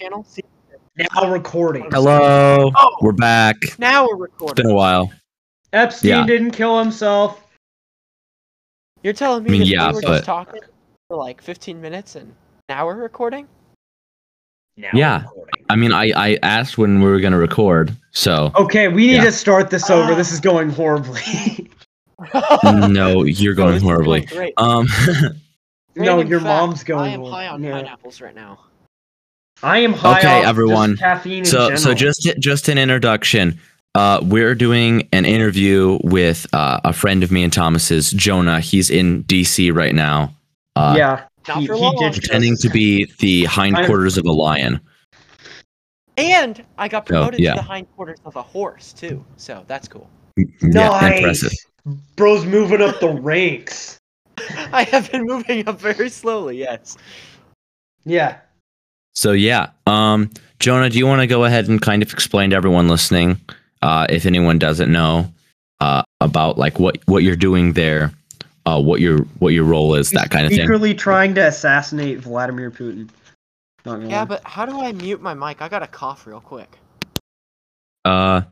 channel. See, Now recording. Hello, Oh. we're back. now we're It's recording. been a while. Epstein Yeah. didn't kill himself. You're telling me I mean, that yeah, we were but- just talking for like 15 minutes and now we're recording? Now Yeah. recording. I mean, I, I asked when we were gonna record, so Okay, we need Yeah. to start this over. Ah. This is going horribly. no, you're Oh, going this horribly. great. Um, no, your fact, mom's going. I am high on yeah. pineapples right now. I am high Okay, off just everyone. caffeine in so so just just an introduction. Uh, we're doing an interview with uh, a friend of me and Thomas's, Jonah. He's in DC right now, uh, yeah, Not he, he long. pretending us. to be the hindquarters of a lion. And I got So, promoted yeah. to the hindquarters of a horse too, so that's cool. Yeah, Nice. impressive. Bro's moving up the ranks. I have been moving up very slowly. Yes. Yeah. So yeah, um, Jonah, do you want to go ahead and kind of explain to everyone listening, uh, if anyone doesn't know, uh, about like what what you're doing there, uh, what your what your role is, that kind of thing. Secretly trying to assassinate Vladimir Putin. Yeah, but how do I mute my mic? I gotta cough real quick. Uh,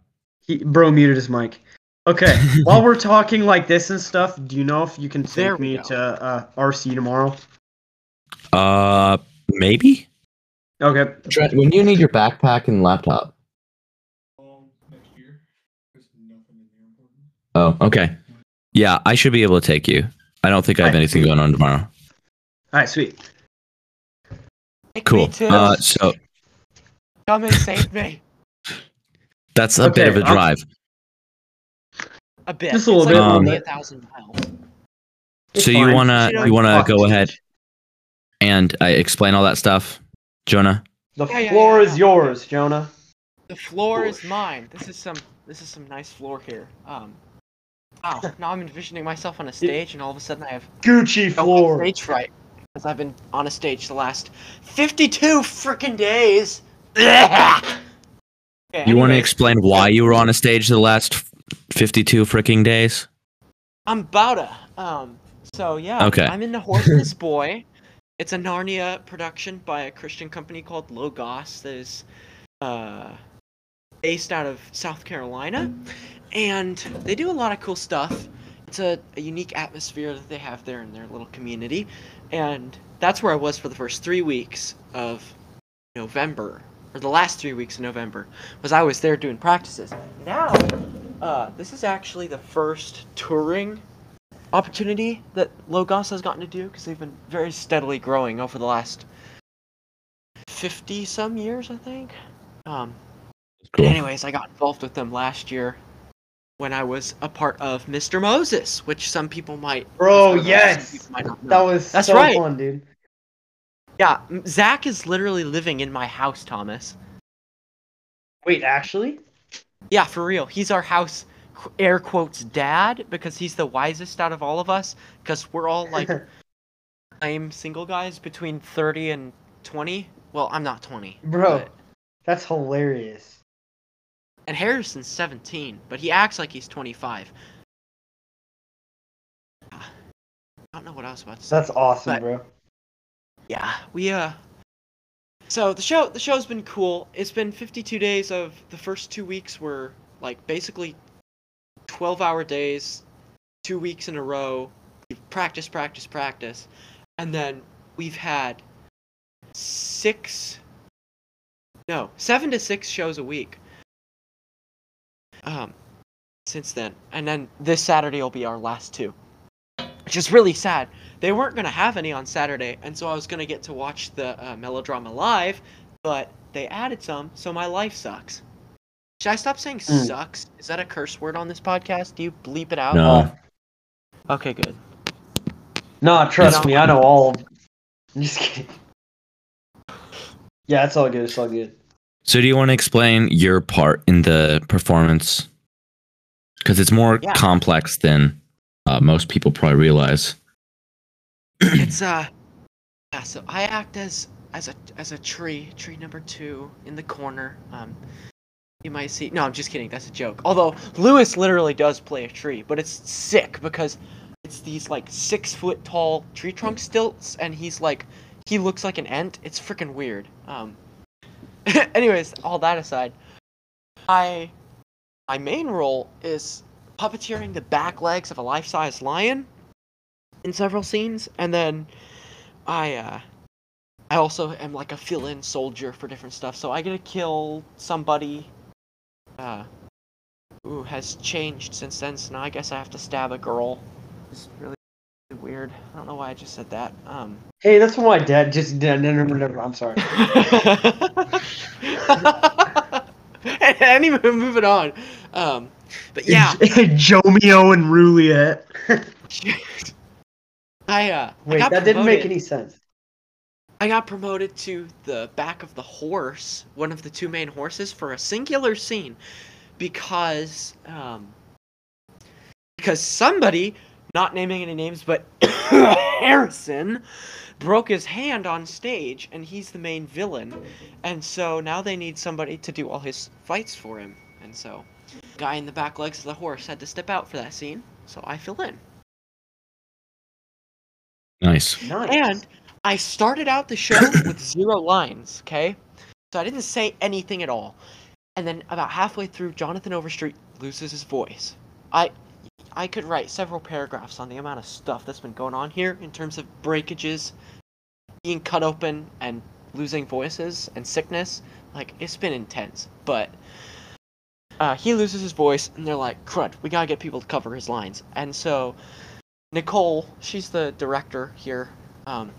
He, bro muted his mic. Okay, while we're talking like this and stuff, do you know if you can take me go. to uh, RC tomorrow? uh, maybe. Okay. Trent, when do you need your backpack and laptop? Oh, okay. Yeah, I should be able to take you. I don't think I have Alright, anything sweet. going on tomorrow. All right, sweet. Take Cool. Me. Uh, so Come and save me. that's a bit Okay, of a I'll- drive. A bit. Just a little it's bit, Like a only a thousand miles. It's so you wanna You wanna go ahead and uh, explain all that stuff, Jonah? The Yeah, yeah, floor yeah, is yeah. yours, Jonah. The floor is mine. This is some this is some nice floor here. Um Wow, now I'm envisioning myself on a stage and all of a sudden I have Gucci no floor. stage fright. Because I've been on a stage the last 52 freaking days. Yeah, You want to explain why you were on a stage the last 52 freaking days? I'm about to. Um, so yeah, Okay. I'm in the Horseless Boy. It's a Narnia production by a Christian company called Logos that is uh, based out of South Carolina, and they do a lot of cool stuff. It's a, a unique atmosphere that they have there in their little community, and that's where I was for the first three weeks of November, or the last three weeks of November, was I was there doing practices. Now, uh, this is actually the first touring opportunity that Logos has gotten to do because they've been very steadily growing over the last 50 some years, I think. Um, Cool. Anyways, I got involved with them last year when I was a part of Mr. Moses, which some people might. Bro, yes. might not know. That was That's so right. fun, dude. Yeah, Zach is literally living in my house, Thomas. Wait, actually? Yeah, for real. He's our house, qu- air quotes, dad, because he's the wisest out of all of us. Because we're all like, I'm single guys between 30 and 20. Well, I'm not 20. Bro, but- that's hilarious. and Harrison's 17, but he acts like he's 25. I don't know what I was about to say. That's awesome, But- bro. Yeah, we uh. So the show the show's been cool. It's been 52 days of the first two weeks were like basically 12 hour days, two weeks in a row. We've practice, practice, practice, and then we've had six, no, seven to six shows a week. Um, since then, and then this Saturday will be our last two, which is really sad they weren't going to have any on Saturday, and so I was going to get to watch the uh, melodrama live, but they added some, so my life sucks. Should I stop saying Mm. sucks? Is that a curse word on this podcast? Do you bleep it out? No. Okay, good. No, trust me, I know all. of- I'm just kidding. Yeah, it's all good. It's all good. So do you want to explain your part in the performance? Because it's more Yeah. complex than uh, most people probably realize. it's uh yeah so i act as as a as a tree tree number two in the corner um you might see no i'm just kidding that's a joke although lewis literally does play a tree but it's sick because it's these like six foot tall tree trunk stilts and he's like he looks like an ant. It's freaking weird. Um. anyways, all that aside, I my main role is puppeteering the back legs of a life-size lion in several scenes, and then I uh, I also am like a fill-in soldier for different stuff. So I get to kill somebody uh, who has changed since then. So now I guess I have to stab a girl. It's really weird. I don't know why I just said that. Um. Hey, that's what my dad just did. No, no, no, no, I'm sorry. anyway, moving on. Um, but yeah, Jomeo and Ruliet. I uh, Wait, got that didn't make any sense. I got promoted to the back of the horse, one of the two main horses, for a singular scene, because um, because somebody, not naming any names, but Harrison, broke his hand on stage, and he's the main villain, and so now they need somebody to do all his fights for him, and so guy in the back legs of the horse had to step out for that scene, so I fill in. Nice. Nice. And I started out the show with zero lines, okay? So I didn't say anything at all. And then about halfway through, Jonathan Overstreet loses his voice. I I could write several paragraphs on the amount of stuff that's been going on here in terms of breakages, being cut open, and losing voices and sickness. Like it's been intense. But uh, he loses his voice, and they're like, "Crud, we gotta get people to cover his lines." And so Nicole, she's the director here. Um,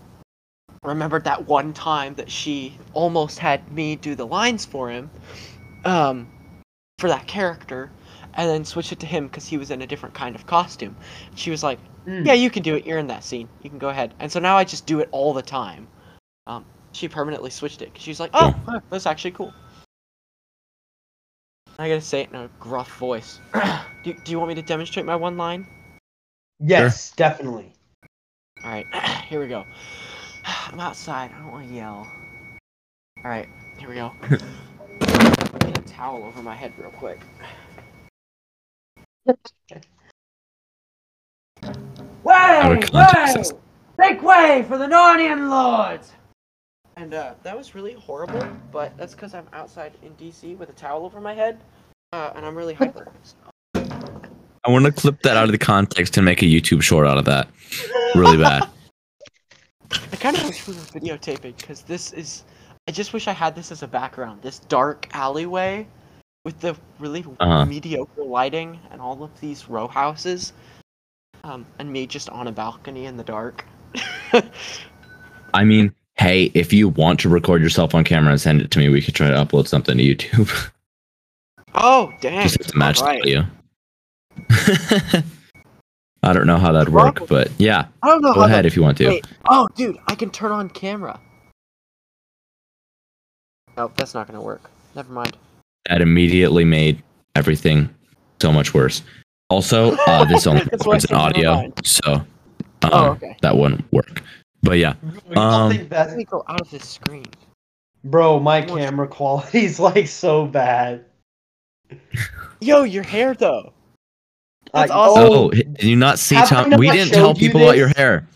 remembered that one time that she almost had me do the lines for him, um, for that character, and then switched it to him because he was in a different kind of costume. She was like, Mm. "Yeah, you can do it. You're in that scene. You can go ahead." And so now I just do it all the time. Um, she permanently switched it. 'cause She's like, "Oh, huh, that's actually cool." I gotta say it in a gruff voice. do, do you want me to demonstrate my one line? Yes, definitely. All right, here we go. I'm outside. I don't want to yell. All right, here we go. Get a towel over my head real quick. Out Way, of make way for the Narnian lords. And uh, that was really horrible, but that's because I'm outside in DC with a towel over my head, uh, and I'm really hyper. I want to clip that out of the context and make a YouTube short out of that. Really bad. I kind of wish we were videotaping because this is. I just wish I had this as a background. This dark alleyway with the really Uh-huh. mediocre lighting and all of these row houses, um, and me just on a balcony in the dark. I mean, hey, if you want to record yourself on camera and send it to me, we could try to upload something to YouTube. oh dang! Just to match Alright. the audio. I don't know how that'd work, Probably. but yeah, I don't know go how ahead the- if you want to. Wait. Oh, dude, I can turn on camera. Oh, that's not gonna work. Never mind. That immediately made everything so much worse. Also, uh, this only That's records said an audio, so um, Oh, okay. that wouldn't work. But yeah, Um, Let me go out of this screen. bro, my More- camera quality's like so bad. Yo, your hair though. That's I- awesome. Oh, did you not see Tom? We didn't tell showed you people about your hair.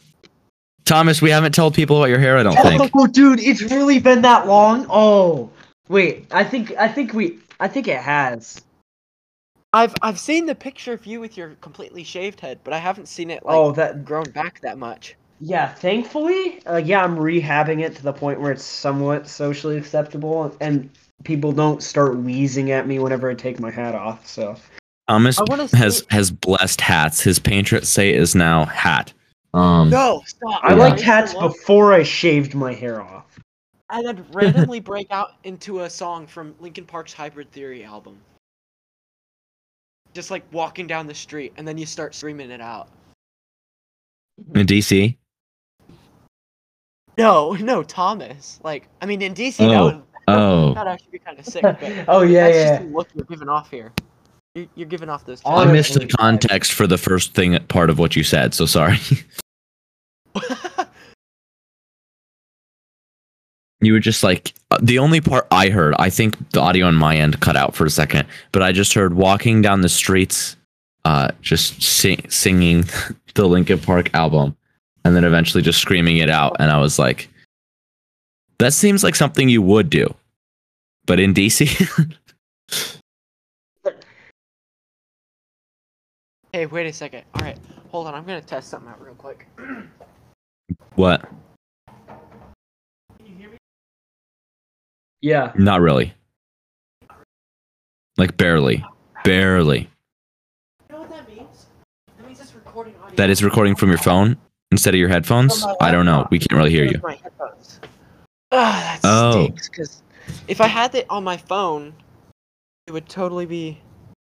Thomas, we haven't told people about your hair. I don't think. Oh, dude, it's really been that long. Oh, wait, I think I think we I think it has. I've I've seen the picture of you with your completely shaved head, but I haven't seen it like oh, that grown back that much. yeah. Thankfully, uh, yeah, I'm rehabbing it to the point where it's somewhat socially acceptable, and people don't start wheezing at me whenever I take my hat off. So Thomas I want to has has blessed hats. His patrons say is now hat. Um, No, stop. I Yeah. liked hats love- before I shaved my hair off. And then randomly break out into a song from Linkin Park's Hybrid Theory album. Just like walking down the street, and then you start screaming it out. in DC. No, no, Thomas. Like, I mean, in DC, that Oh, would Oh, that'd actually be kind of sick. But oh yeah, that's yeah. just the look you're giving off here. You're, you're giving off those. Oh, I missed the context for the first thing part of what you said. So sorry. You were just like uh, the only part I heard. I think the audio on my end cut out for a second, but I just heard walking down the streets, uh, just sing- singing the Linkin Park album, and then eventually just screaming it out. And I was like, That seems like something you would do. But in DC, Hey, wait a second. All right, hold on. I'm gonna test something out real quick. what? Can you hear me? Yeah. Not really. Like barely. Barely. You know what that means? That means it's recording audio. That is recording from your phone instead of your headphones? I don't know. We can't really hear you. My headphones. Ah, that Oh. stinks. Because if I had it on my phone, it would totally be.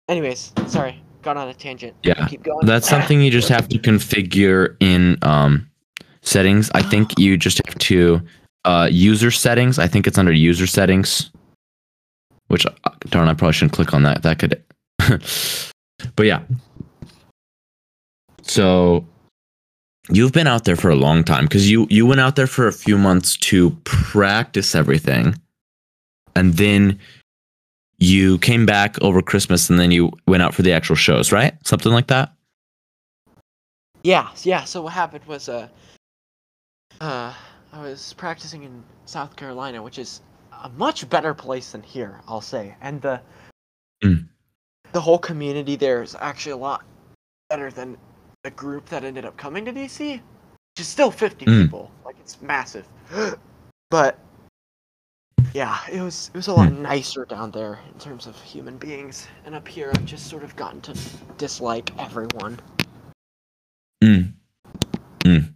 Anyways, sorry, on a tangent. Yeah. Keep going. That's something you just have to configure in um, settings. I think you just have to uh, user settings. I think it's under user settings. Which uh, darn, I probably shouldn't click on that. That could. but yeah. So you've been out there for a long time because you you went out there for a few months to practice everything, and then you came back over Christmas, and then you went out for the actual shows, right? Something like that. Yeah, yeah. So what happened was, uh, uh, I was practicing in South Carolina, which is a much better place than here, I'll say. And the Mm. the whole community there is actually a lot better than the group that ended up coming to DC, which is still 50 Mm. people. Like it's massive, but yeah, it was it was a lot Hmm. nicer down there in terms of human beings. And up here, I've just sort of gotten to dislike everyone. Mm. Mm.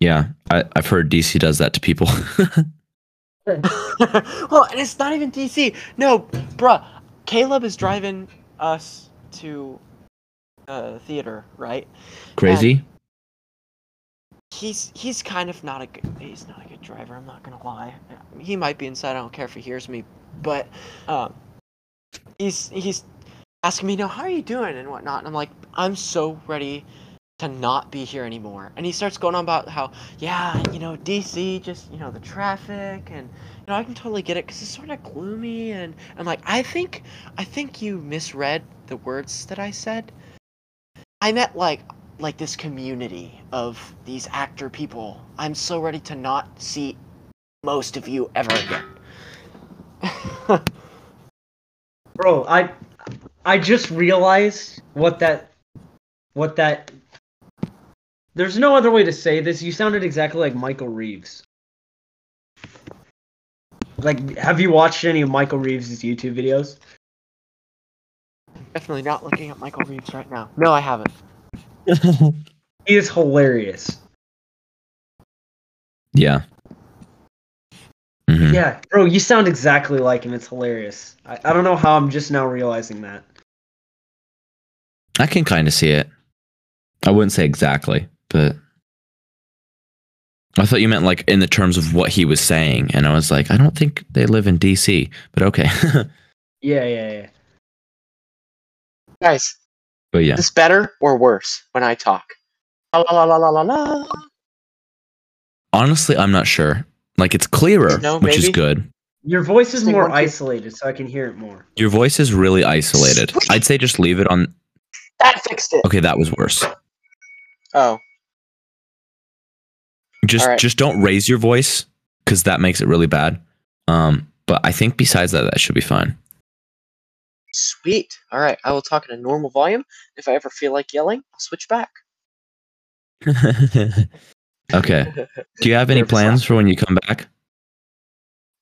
Yeah, I, I've heard DC does that to people. well, and it's not even DC. No, bruh. Caleb is driving us to uh theater, right? Crazy. He's he's kind of not a good he's not a good driver. I'm not gonna lie. He might be inside. I don't care if he hears me, but um, he's he's asking me, you "No, how are you doing?" and whatnot. And I'm like, I'm so ready to not be here anymore. And he starts going on about how, yeah, you know, DC, just you know, the traffic, and you know, I can totally get it because it's sort of gloomy. And I'm like, I think I think you misread the words that I said. I meant like like this community of these actor people. I'm so ready to not see most of you ever again. Bro, I I just realized what that what that There's no other way to say this. You sounded exactly like Michael Reeves. Like have you watched any of Michael Reeves' YouTube videos? Definitely not looking at Michael Reeves right now. No, I haven't. He is hilarious. yeah. Mhm. Yeah, bro, you sound exactly like him. It's hilarious. I, I don't know how I'm just now realizing that. I can kind of see it. I wouldn't say exactly, but I thought you meant like in the terms of what he was saying, and I was like, I don't think they live in DC, but okay. Yeah, yeah, yeah. Guys, but yeah, is this better or worse when I talk? La la la la la la la. honestly, I'm not sure. Like it's clearer, No, which is good. Your voice is more isolated, so I can hear it more. Your voice is really isolated. Sweet. I'd say just leave it on. That fixed it. Okay, that was worse. Oh, Just All right. just don't raise your voice because that makes it really bad. Um, but I think besides that, that should be fine. Sweet. All right, I will talk in a normal volume. If I ever feel like yelling, I'll switch back. okay. Do you have any plans for when you come back?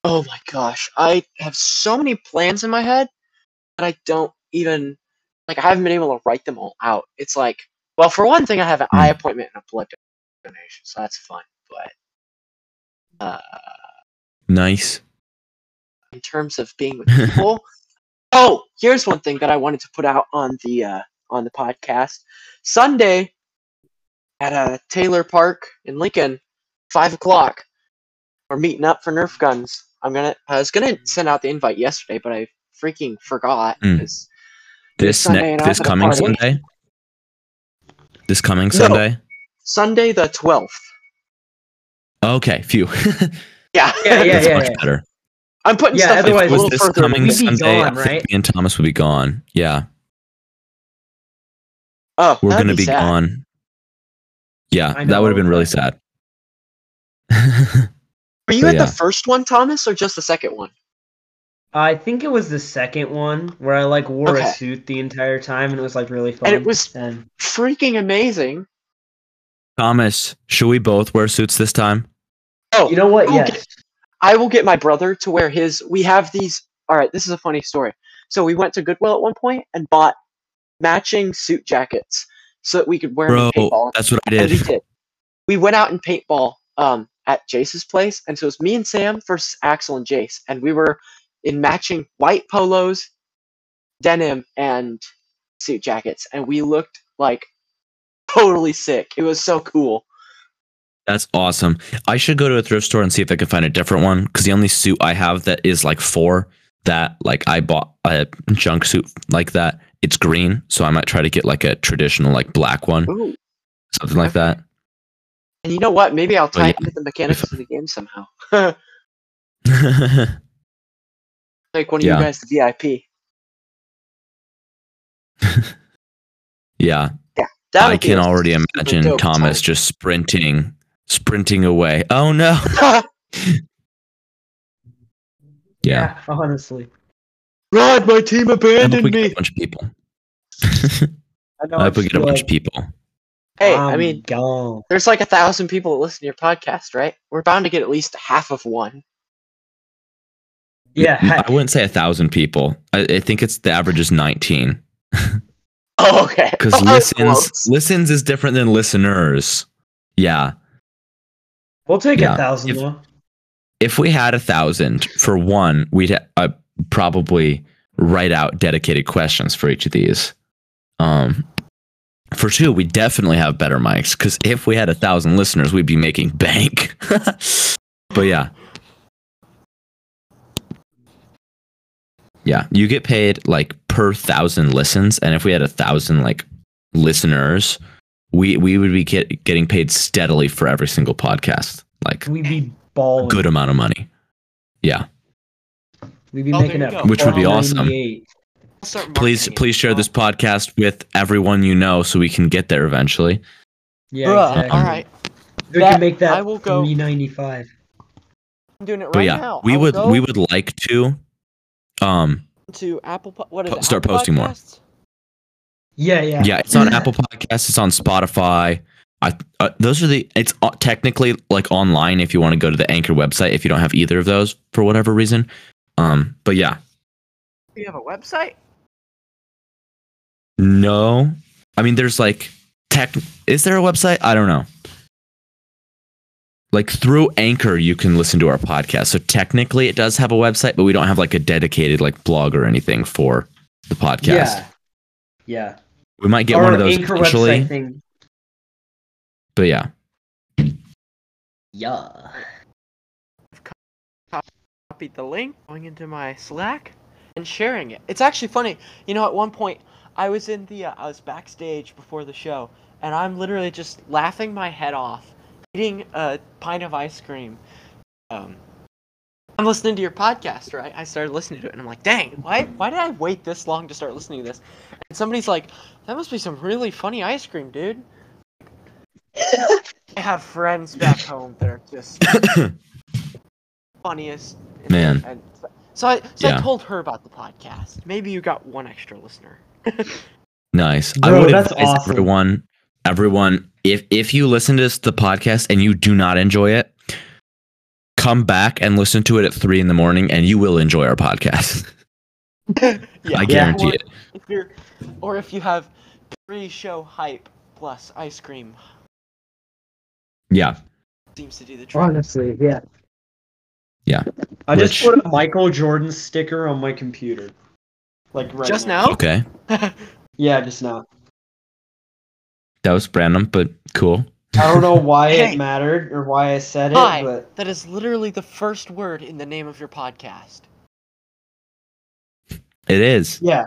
Oh my gosh, I have so many plans in my head that I don't even like. I haven't been able to write them all out. It's like, well, for one thing, I have an eye Hmm. appointment and a blood donation, so that's fun. But uh, Nice. in terms of being with people, oh, here's one thing that I wanted to put out on the uh, on the podcast. Sunday at uh, Taylor Park in Lincoln, five o'clock. We're meeting up for Nerf guns. I'm gonna. I was gonna send out the invite yesterday, but I freaking forgot. Mm. 'cause This Sunday ne- this coming. Sunday. This coming No. Sunday. Sunday the twelfth. Okay, phew. Yeah. Yeah, yeah, That's yeah. much better. I'm putting Yeah, stuff like, otherwise a Was little this further. coming We'd be Sunday? gone, I think right? me and Thomas would be gone. Yeah, Oh, we're gonna be sad. gone. Yeah, I that would have been really sad. Were you But at yeah. the first one, Thomas, or just the second one? I think it was the second one where I like wore Okay. a suit the entire time and it was like really fun. And it was and freaking amazing. Thomas, should we both wear suits this time? Oh, you know what? Okay. Yes. I will get my brother to wear his. We have these. All right, this is a funny story. So we went to Goodwill at one point and bought matching suit jackets so that we could wear them Bro, in paintball. that's what I And we did. did. We went out in paintball um, at Jace's place, and so it was me and Sam versus Axel and Jace, and we were in matching white polos, denim, and suit jackets, and we looked like totally sick. It was so cool. That's awesome. I should go to a thrift store and see if I can find a different one because the only suit I have that is like four that like I bought a junk suit like that. It's green, so I might try to get like a traditional like black one, Ooh. something like that. And you know what? Maybe I'll Oh, tie yeah. into the mechanics of the game somehow. like one of Yeah. you guys, the VIP. yeah, That'll I can already imagine Thomas time. just sprinting, sprinting away. Oh no! Yeah, honestly. Rod, my team I hope abandoned we get me. a bunch of people. I know I hope we get a bunch of people. Hey, I I'm mean, gone. there's like a thousand people that listen to your podcast, right? We're bound to get at least half of one. Yeah, I wouldn't say a thousand people. I, I think it's the average is nineteen. Oh, okay. Because That listens listens is different than listeners. Yeah. We'll take Yeah, a thousand if-. If we had a thousand for one, we'd ha- uh, probably write out dedicated questions for each of these. Um, for two, we definitely have better mics because if we had a thousand listeners, we'd be making bank. but yeah. Yeah, you get paid like per thousand listens, and if we had a thousand like listeners, we we would be get, getting paid steadily for every single podcast, like We'd be balling. good amount of money. Yeah, We'd be Oh, making you it. go. Which would be awesome. 498. I'll start please it. please share this podcast with everyone you know so we can get there eventually. Yeah, Bruh, exactly. all right. We That- can make that I will go- three ninety five. I'm doing it right But yeah, now. we I'll would go we would like to um to Apple. Po- What is po- it? start Apple posting more. Podcasts? Yeah, yeah. yeah, it's on Apple Podcasts, it's on Spotify. I uh, those are the it's uh, technically like online if you want to go to the Anchor website if you don't have either of those for whatever reason. Um but yeah, You have a website? no. I mean there's like tech is there a website? I don't know. Like through Anchor you can listen to our podcast. So technically it does have a website, but we don't have like a dedicated like blog or anything for the podcast. Yeah. Yeah. We might get Our one of those Anchor eventually. But yeah. Yeah. Copied the link, going into my Slack, and sharing it. It's actually funny. You know, at one point, I was in the, uh, I was backstage before the show, and I'm literally just laughing my head off, eating a pint of ice cream. Um, I'm listening to your podcast, right? I started listening to it, and I'm like, dang, why, why did I wait this long to start listening to this? And somebody's like, that must be some really funny ice cream, dude. I have friends back home that are just funniest. Man. And so I so I Yeah. told her about the podcast. Maybe you got one extra listener. Nice. I would that's advise awesome. everyone, everyone, if if you listen to this, the podcast and you do not enjoy it, come back and listen to it at three in the morning, and you will enjoy our podcast. yeah, I guarantee or it. If you're, or if you have pre-show hype plus ice cream, Yeah. seems to do the trick. Honestly, yeah. Yeah. I just put a Michael Jordan sticker on my computer. Like right Just now. now? Okay. Yeah, just now. That was random, but cool. I don't know why Hey. it mattered or why I said it, Hi. but that is literally the first word in the name of your podcast. It is yeah.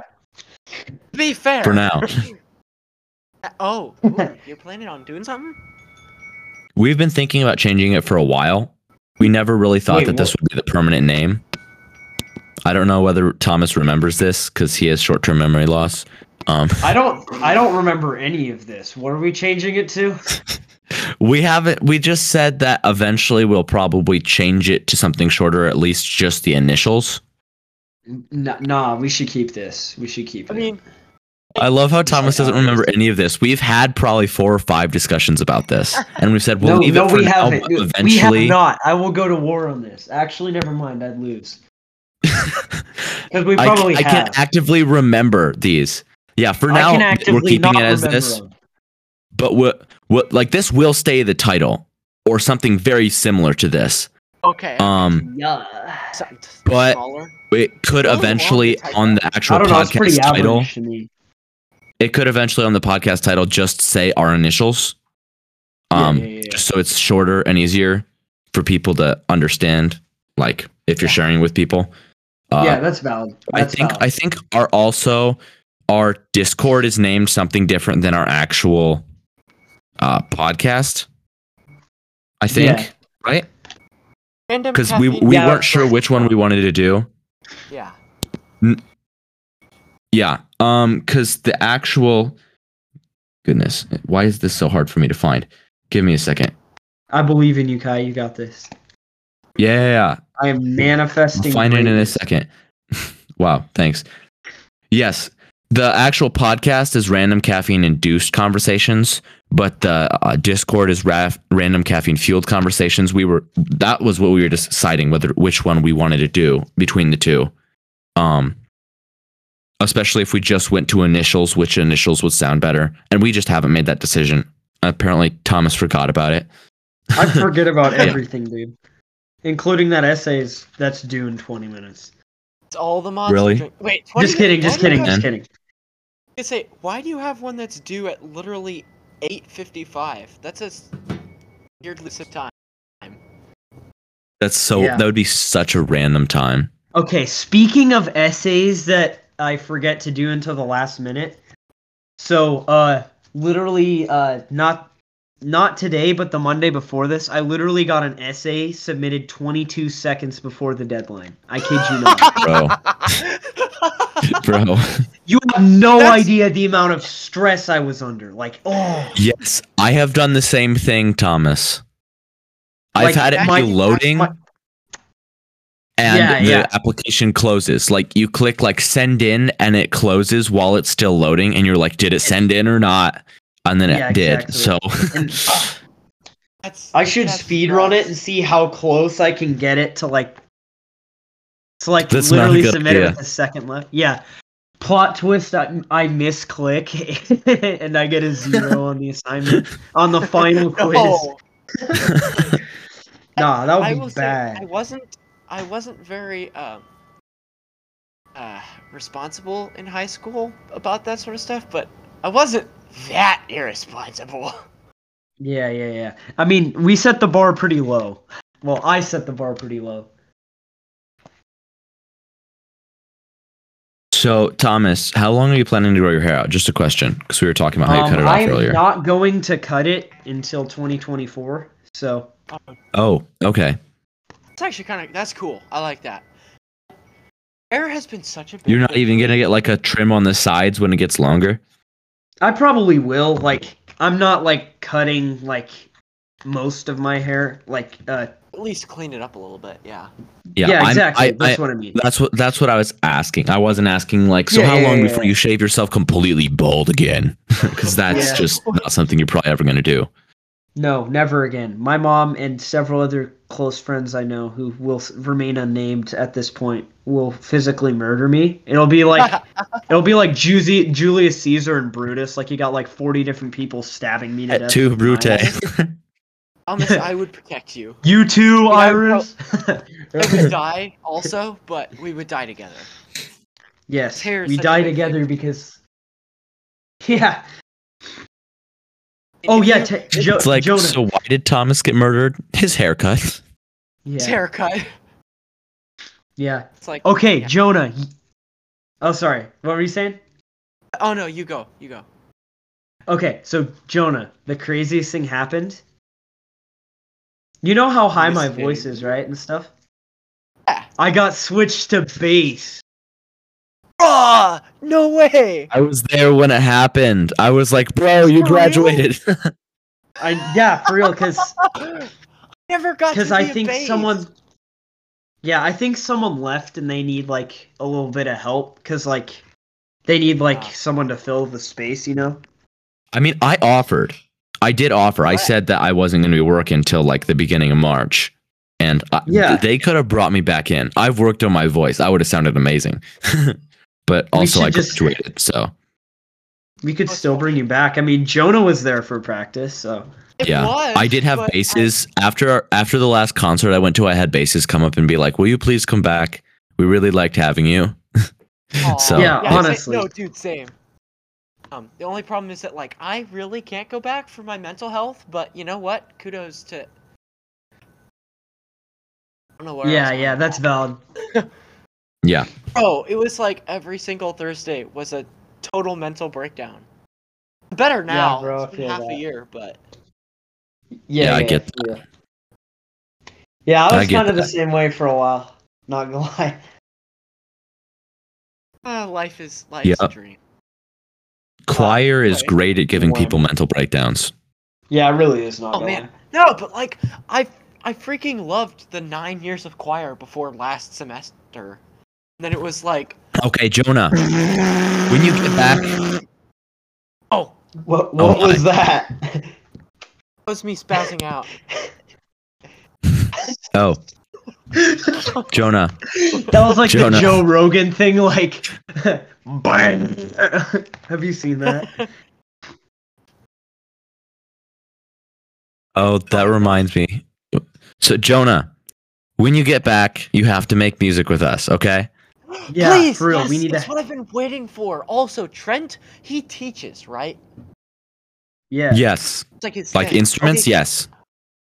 To be fair. for now. Oh, ooh, you're planning on doing something? We've been thinking about changing it for a while. We never really thought Wait, that this would be the permanent name. I don't know whether Thomas remembers this because he has short-term memory loss. Um, I don't I don't remember any of this. What are we changing it to? We haven't. We just said that eventually we'll probably change it to something shorter, at least just the initials. N- nah, we should keep this. We should keep I it. mean, I love how Thomas doesn't remember any of this. We've had probably four or five discussions about this, and we've said we'll no, leave no, it for we now. haven't. but We have not. I will go to war on this. Actually, never mind. I'd lose. Because we I, probably I have. can actively remember these. Yeah, for I now can we're keeping not it as this. them. But what what like this will stay the title or something very similar to this. okay. Um, Yeah. but- smaller. it could How eventually the on the actual don't know. Podcast title. average to me. It could eventually on the podcast title just say our initials. Um, yeah, yeah, yeah. just so it's shorter and easier for people to understand. Like if you're Yeah. sharing with people. Uh, yeah, that's valid. I think valid. I think our also our Discord is named something different than our actual uh, podcast. I think Yeah. right because we we Yeah, weren't sure which one we wanted to do. Yeah. Yeah, um, because the actual goodness, why is this so hard for me to find? Give me a second. I believe in you, Kai. You got this. Yeah, yeah, yeah. I am manifesting. I'll find it in a second. wow, thanks. Yes, the actual podcast is random caffeine induced conversations, but the uh, Discord is raf- random caffeine fueled conversations. We were that was what we were deciding whether which one we wanted to do between the two. Um, especially if we just went to initials, which initials would sound better, and we just haven't made that decision. Apparently, Thomas forgot about it. I forget about Yeah. everything, dude, including that essays that's due in 20 minutes. It's all the monster Really? drink. Wait, Just kidding. Just Why do you kidding. Just kidding. I say, why do you have one that's due at literally 8:55? That's a weird list of time. That's so Yeah. that would be such a random time. Okay, speaking of essays that I forget to do until the last minute. So, uh literally uh not not today, but the Monday before this, I literally got an essay submitted 22 seconds before the deadline. I kid you not. Bro. Bro. You have no That's- idea the amount of stress I was under. Like, oh, Yes, I have done the same thing, Thomas. I've Like, had it my- be loading my- and Yeah, the yeah. application closes. Like you click like send in and it closes while it's still loading and you're like, did it send in or not? And then Yeah, it did. exactly. So and That's, I should that's speed run it and see how close I can get it to like to like That's literally submit idea. it with a second left. Yeah. Plot twist I, I misclick and I get a zero on the assignment on the final quiz. No. Nah, that I would will be say, I wasn't I wasn't very um uh responsible in high school about that sort of stuff, but I wasn't that irresponsible. Yeah, yeah, yeah. I mean, we set the bar pretty low. Well, I set the bar pretty low. So Thomas, how long are you planning to grow your hair out? Just a question, because we were talking about how you cut it Um, I off am earlier. not going to cut it until 2024. So, oh, okay. It's actually kind of that's cool. I like that. Hair has been such a big You're not thing even gonna get like a trim on the sides when it gets longer. I probably will. Like, I'm not like cutting like most of my hair. Like, uh, at least clean it up a little bit. Yeah. Yeah, yeah, exactly. I- That's I- what I mean. That's what that's what I was asking. I wasn't asking like, so Yeah, how yeah, long yeah, before yeah. you shave yourself completely bald again? Because that's Yeah. just not something you're probably ever gonna do. No, never again. My mom and several other close friends I know who will remain unnamed at this point will physically murder me. It'll be like it'll be like Juzi- Julius Caesar and Brutus. Like you got like 40 different people stabbing me to At death. two with brute. knives. I would protect you. You too, Yeah, Iris. I would die also, but we would die together. yes, hair we die together thing. because. Yeah. Oh yeah, you- t- jo- it's like, Jonah. so why did Thomas get murdered? His haircut. yeah. It's haircut. Yeah. It's like Okay, yeah. Jonah. Oh, sorry. What were you saying? Oh no, you go. You go. Okay, so Jonah, the craziest thing happened. You know how high my voice is, right, and stuff. Yeah. I got switched to bass. Ah, no way. I was there when it happened. I was like, bro, you For real? graduated. I yeah, for real, because Never got because I think bass. someone. Yeah, I think someone left and they need like a little bit of help because like they need like someone to fill the space, you know. I mean, I offered. I did offer. I said that I wasn't going to be working until like the beginning of March. And I, Yeah. they could have brought me back in. I've worked on my voice. I would have sounded amazing. but We also, should I just- graduated. So, We could still bring you back. I mean, Jonah was there for practice, so It yeah. was, I did have but I- bases after after the last concert I went to. I had bases come up and be like, "Will you please come back? We really liked having you." So- Yeah, sa- honestly. no, dude, same. Um, the only problem is that like I really can't go back for my mental health, but you know what? Kudos to. I don't know where. I yeah, was yeah, going. that's valid. Yeah. Bro, it was like every single Thursday was a total mental breakdown. Better now. Yeah, bro, it's been feel half a year, but Yeah, I get Yeah, yeah I I was get kind of the same way for a while. Not gonna lie. uh, life is life's Yeah. a dream. Choir is great at giving Wow. people mental breakdowns. Yeah, it really is not. Oh gonna man, no, but like I I freaking loved the nine years of choir before last semester. And then it was like, Okay, Jonah, when you get back, oh, What Oh, what was that? that was me spazzing out. oh, Jonah, that was like Jonah. the Joe Rogan thing, like bang. Have you seen that? oh, that reminds me. So, Jonah, when you get back, you have to make music with us, okay? Yeah, Please, for real. yes, we need that's to. what I've been waiting for. Also, Trent, he teaches, right? Yeah. Yes. It's like his Like instruments, Okay, yes.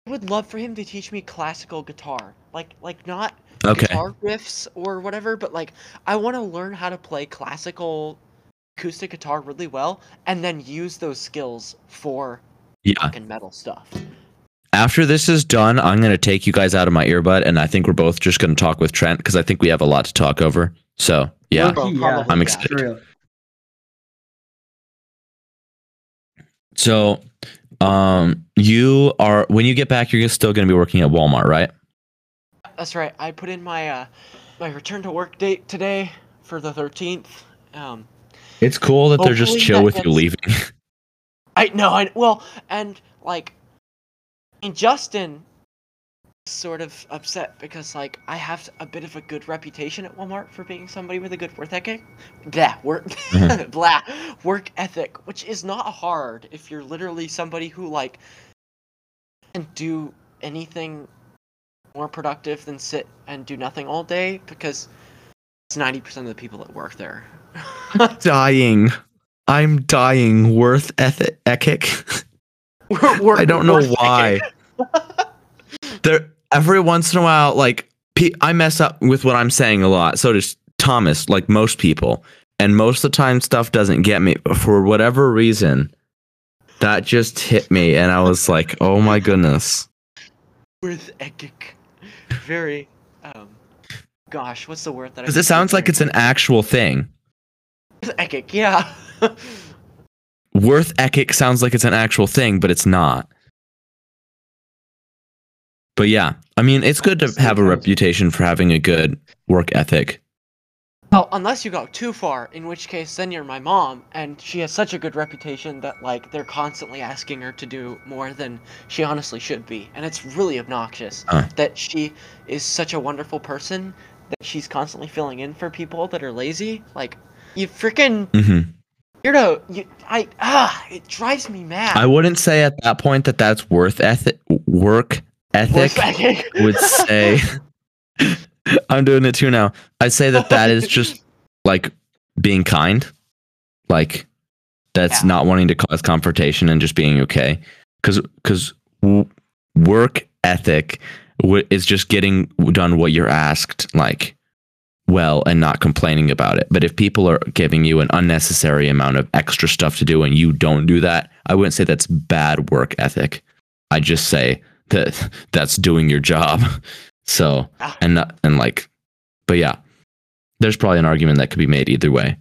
I would love for him to teach me classical guitar, like like not Okay. guitar riffs or whatever, but like I want to learn how to play classical acoustic guitar really well, and then use those skills for Yeah. fucking metal stuff. After this is done, I'm going to take you guys out of my earbud, and I think we're both just going to talk with Trent because I think we have a lot to talk over. So, yeah. Yeah. I'm excited. For real. So, um, you are when you get back, you're still going to be working at Walmart, right? That's right. I put in my uh my return to work date today for the 13th. Um, It's cool that they're just chill with you leaving. I know. I well, and like, and Justin sort of upset because like I have a bit of a good reputation at Walmart for being somebody with a good work ethic. Blah work, Mhm. blah work ethic, which is not hard if you're literally somebody who like can do anything more productive than sit and do nothing all day because it's ninety percent of the people that work there. dying. I'm dying. Worth ethic. I don't know why. there every once in a while, like I mess up with what I'm saying a lot. So does Thomas, like most people. And most of the time, stuff doesn't get me. But for whatever reason, that just hit me, and I was like, "Oh my goodness!" Worth ethic. Very, um, gosh, what's the word that Because it sounds like it's an actual thing. ethic. Yeah. Worth ethic sounds like it's an actual thing, but it's not. But yeah, I mean, it's good to have a reputation for having a good work ethic. Well, unless you go too far, in which case then you're my mom, and she has such a good reputation that like they're constantly asking her to do more than she honestly should be, and it's really obnoxious Huh. that she is such a wonderful person that she's constantly filling in for people that are lazy. Like, you freaking hmm you're no you I ah it drives me mad. I wouldn't say at that point that that's worth ethic work ethic. Worth ethic. would say I'm doing it too now. I'd say that that is just like being kind, like that's Yeah. not wanting to cause confrontation and just being okay. Because because work ethic is just getting done what you're asked, like well, and not complaining about it. But if people are giving you an unnecessary amount of extra stuff to do and you don't do that, I wouldn't say that's bad work ethic. I just say that that's doing your job. So Ah. and not, and like, but yeah, there's probably an argument that could be made either way.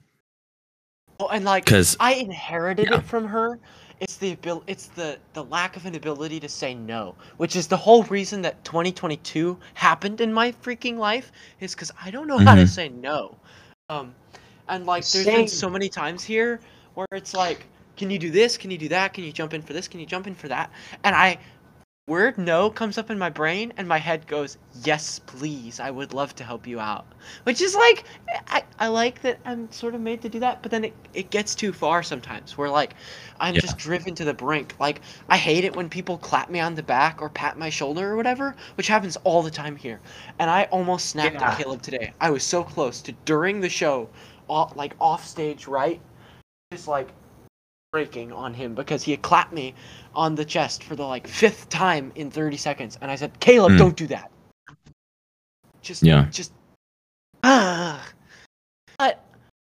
Well, and like, because I inherited yeah. it from her it's the abil- it's the the lack of an ability to say no, which is the whole reason that 2022 happened in my freaking life is cuz I don't know how to Mhm. say no. Um and like there's been so many times here where it's like can you do this? Can you do that? Can you jump in for this? Can you jump in for that? And I word no comes up in my brain and my head goes yes please i would love to help you out. Which is like i, I like that i'm sort of made to do that but then it, it gets too far sometimes where like i'm Yeah. just driven to the brink. Like i hate it when people clap me on the back or pat my shoulder or whatever which happens all the time here. And i almost snapped Yeah. at caleb today. I was so close to during the show off, like off stage right? Just like breaking on him because he had clapped me on the chest for the like fifth time in 30 seconds and i said caleb Hmm. don't do that just Yeah. just ah but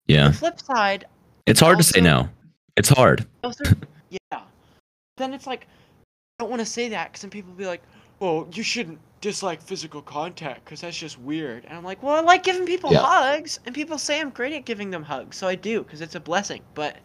Yeah. the flip side It's hard to say Also- no. It's hard. also yeah then it's like i don't want to say that because then people will be like well you shouldn't dislike physical contact because that's just weird and i'm like well i like giving people Yeah. hugs and people say i'm great at giving them hugs so i do because it's a blessing but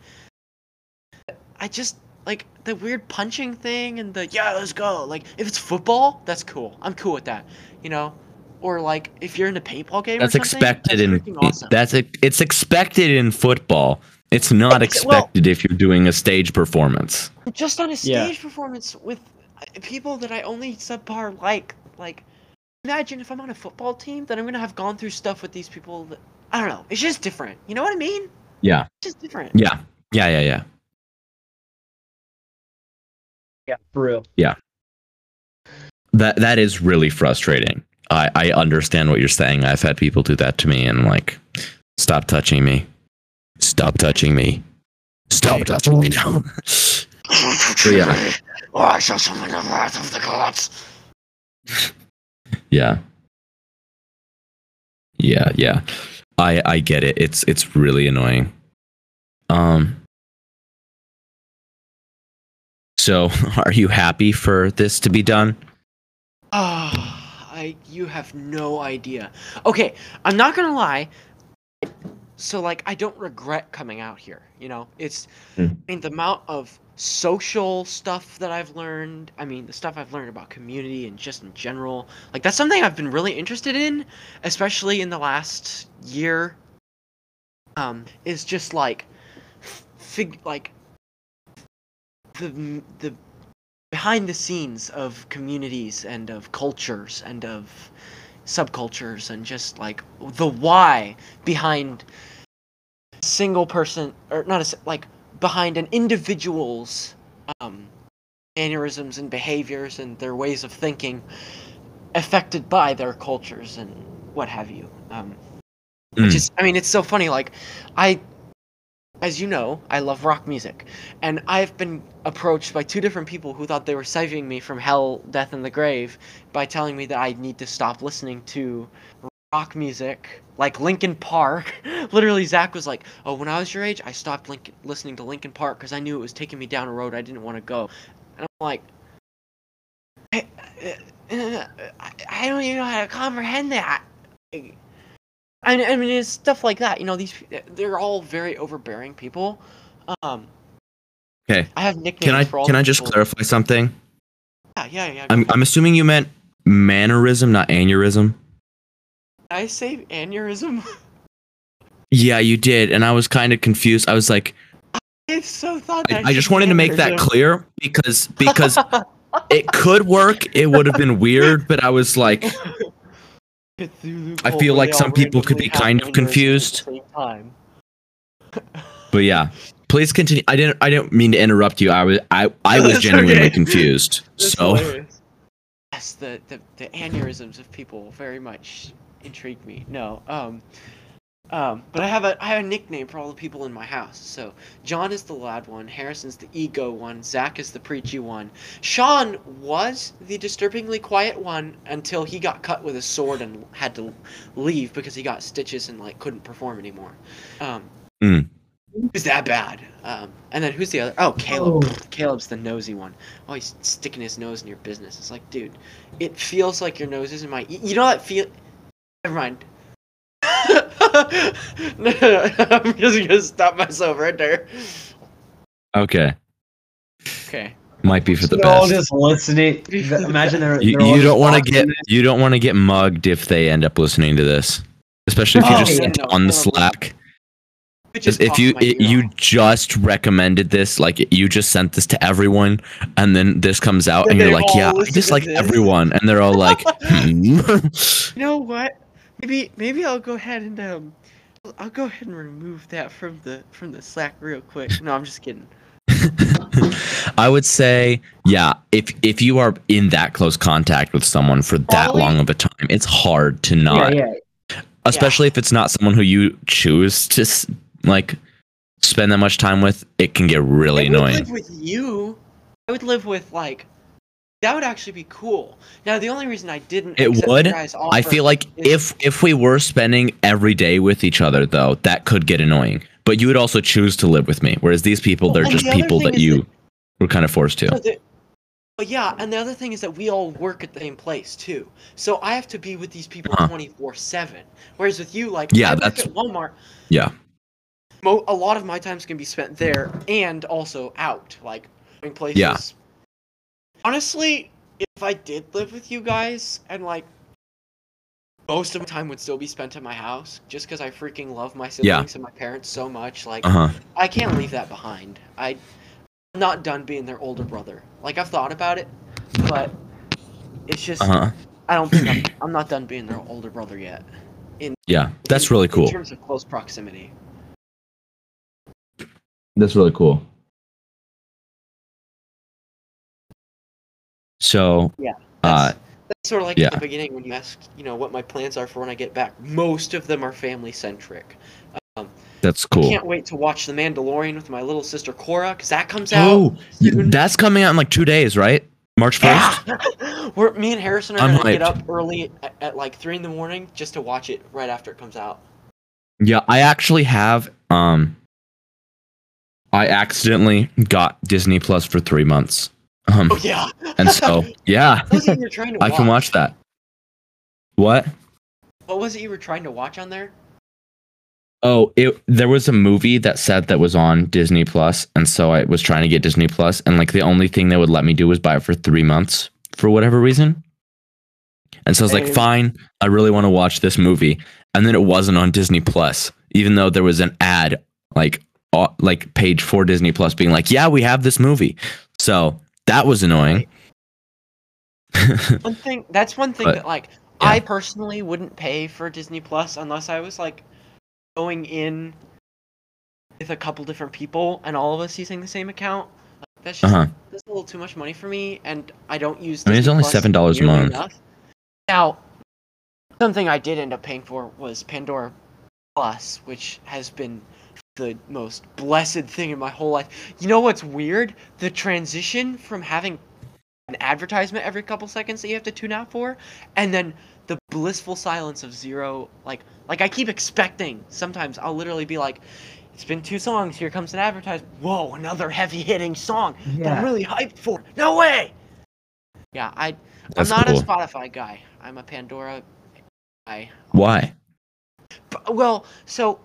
i just like the weird punching thing and the yeah let's go like if it's football that's cool i'm cool with that you know or like if you're in a paintball game That's or expected that's in awesome. that's ex- it's expected in football. It's not Ex- well- expected if you're doing a stage performance. just on a Yeah. stage performance with uh, people that I only subpar like. Like, imagine if I'm on a football team, then I'm gonna have gone through stuff with these people. That, I don't know. It's just different. You know what I mean? Yeah. It's just different. Yeah. Yeah, yeah, yeah. Yeah, for real. Yeah. That that is really frustrating. I I understand what you're saying. I've had people do that to me and I'm like stop touching me. Stop touching me. Stop touching me. so yeah. Oh, I shall summon the wrath of the gods. Yeah. Yeah, yeah. I I get it. It's it's really annoying. Um So, are you happy for this to be done? Ah, I you have no idea. Okay, I'm not gonna lie. So like I don't regret coming out here, you know? It's Hmm. I mean the amount of social stuff that I've learned, I mean the stuff I've learned about community and just in general. Like that's something I've been really interested in, especially in the last year. Um is just like fig like the the behind the scenes of communities and of cultures and of subcultures and just like the why behind a single person or not a like behind an individual's um mannerisms and behaviors and their ways of thinking affected by their cultures and what have you um which Mm. is i mean it's so funny like i as you know i love rock music and i've been approached by two different people who thought they were saving me from hell death and the grave by telling me that i need to stop listening to rock music like linkin park. Literally zach was like oh when i was your age i stopped listening to linkin park because i knew it was taking me down a road i didn't want to go. And i'm like I, uh, uh, I, I don't even know how to comprehend that I, I mean, it's stuff like that. You know, these they're all very overbearing people. Um, Okay. I have nicknames Can I for all can I just people- clarify something? Yeah, yeah, yeah. I'm I'm assuming you meant mannerism, not aneurysm. Did I say aneurysm? Yeah, you did, and I was kind of confused. I was like, I so thought I, that. I just wanted to make that clear because because it could work. It would have been weird, but I was like, Cthulhu I feel like some people could be kind of confused. At the same time. but yeah. Please continue. I didn't I didn't mean to interrupt you. I was I I was genuinely okay. confused. That's So hilarious. yes, the, the the aneurysms of people very much intrigue me. No, um, um, but I have a I have a nickname for all the people in my house. So John is the loud one, Harrison's the ego one, Zach is the preachy one, Sean was the disturbingly quiet one until he got cut with a sword and had to leave because he got stitches and like couldn't perform anymore. Um, Mm. It was that bad. Um, and then who's the other? Oh, Caleb. Oh. Caleb's the nosy one. Oh, he's sticking his nose in your business. It's like, dude, it feels like your nose is in my. You know that feel? Never mind. No, I'm just gonna stop myself right there. okay. Okay. Might be for the They're all best. just listening. Be for the Imagine they're. You, they're all you don't want to get it. you don't want to get mugged if they end up listening to this, especially if you Oh, just yeah, sent no, it on the horrible. Slack. It Just just if you my it, ear you off. just recommended this, like you just sent this to everyone, and then this comes out, And and you're they like, all yeah, I listen just to like this. everyone, and they're all like, hmm. You know what? Maybe maybe I'll go ahead and um, I'll go ahead and remove that from the from the Slack real quick. No, I'm just kidding. I would say, yeah, if if you are in that close contact with someone for that Probably- long of a time, it's hard to not, Yeah, yeah. especially if it's not someone who you choose to like spend that much time with. It can get really I would annoying. live with you. I would live with like. That would actually be cool. Now, the only reason I didn't. It would. I feel like if if we were spending every day with each other, though, that could get annoying. But you would also choose to live with me, whereas these people, they're Well, just the people that you that- were kind of forced to. But yeah, and the other thing is that we all work at the same place too. So I have to be with these people Uh-huh. twenty four seven. Whereas with you, like Yeah, I that's- at Walmart. Yeah. Mo- a lot of my time's gonna be spent there and also out, like places. Yeah. Honestly, if I did live with you guys and like most of my time would still be spent at my house, just because I freaking love my Yeah. siblings and my parents so much, like Uh huh. I can't leave that behind. I, I'm not done being their older brother. Like I've thought about it, but it's just Uh huh. I don't think I'm, I'm not done being their older brother yet. Yeah, that's in- really cool. In terms of close proximity. That's really cool. So, Yeah. uh, That's, that's sort of like yeah. at the beginning when you asked, you know, what my plans are for when I get back. Most of them are family centric. that's cool. I Can't wait to watch The Mandalorian with my little sister Cora because that comes out. Oh, soon. that's coming out in like two days, right? March first. Yeah. We're me and Harrison are I'm gonna get up early at, at like three in the morning just to watch it right after it comes out. Yeah, I actually have. Um, I accidentally got Disney Plus for three months. Um, Oh yeah. and so yeah, what was it you were trying to I can watch that. What? What was it you were trying to watch on there? Oh, it there was a movie that said that was on Disney Plus, and so I was trying to get Disney Plus, and like the only thing they would let me do was buy it for three months for whatever reason. And so I was like, fine, I really want to watch this movie, and then it wasn't on Disney Plus, even though there was an ad like uh, like page for Disney Plus being like, yeah, we have this movie. So that was annoying. One thing that's one thing But, that like yeah. I personally wouldn't pay for Disney Plus unless I was like going in with a couple different people and all of us using the same account. Like, that's just Uh-huh. that's a little too much money for me, and I don't use. I mean, it's only $7 a month. enough. Now, something I did end up paying for was Pandora Plus, which has been the most blessed thing in my whole life. You know what's weird? The transition from having an advertisement every couple seconds that you have to tune out for, and then the blissful silence of zero. Like, like I keep expecting. Sometimes I'll literally be like, "It's been two songs. Here comes an advertisement. Whoa, another heavy hitting song that I'm really hyped for. No way." Yeah, I. That's I'm not cool. a Spotify guy. I'm a Pandora guy. Why? But- Well, so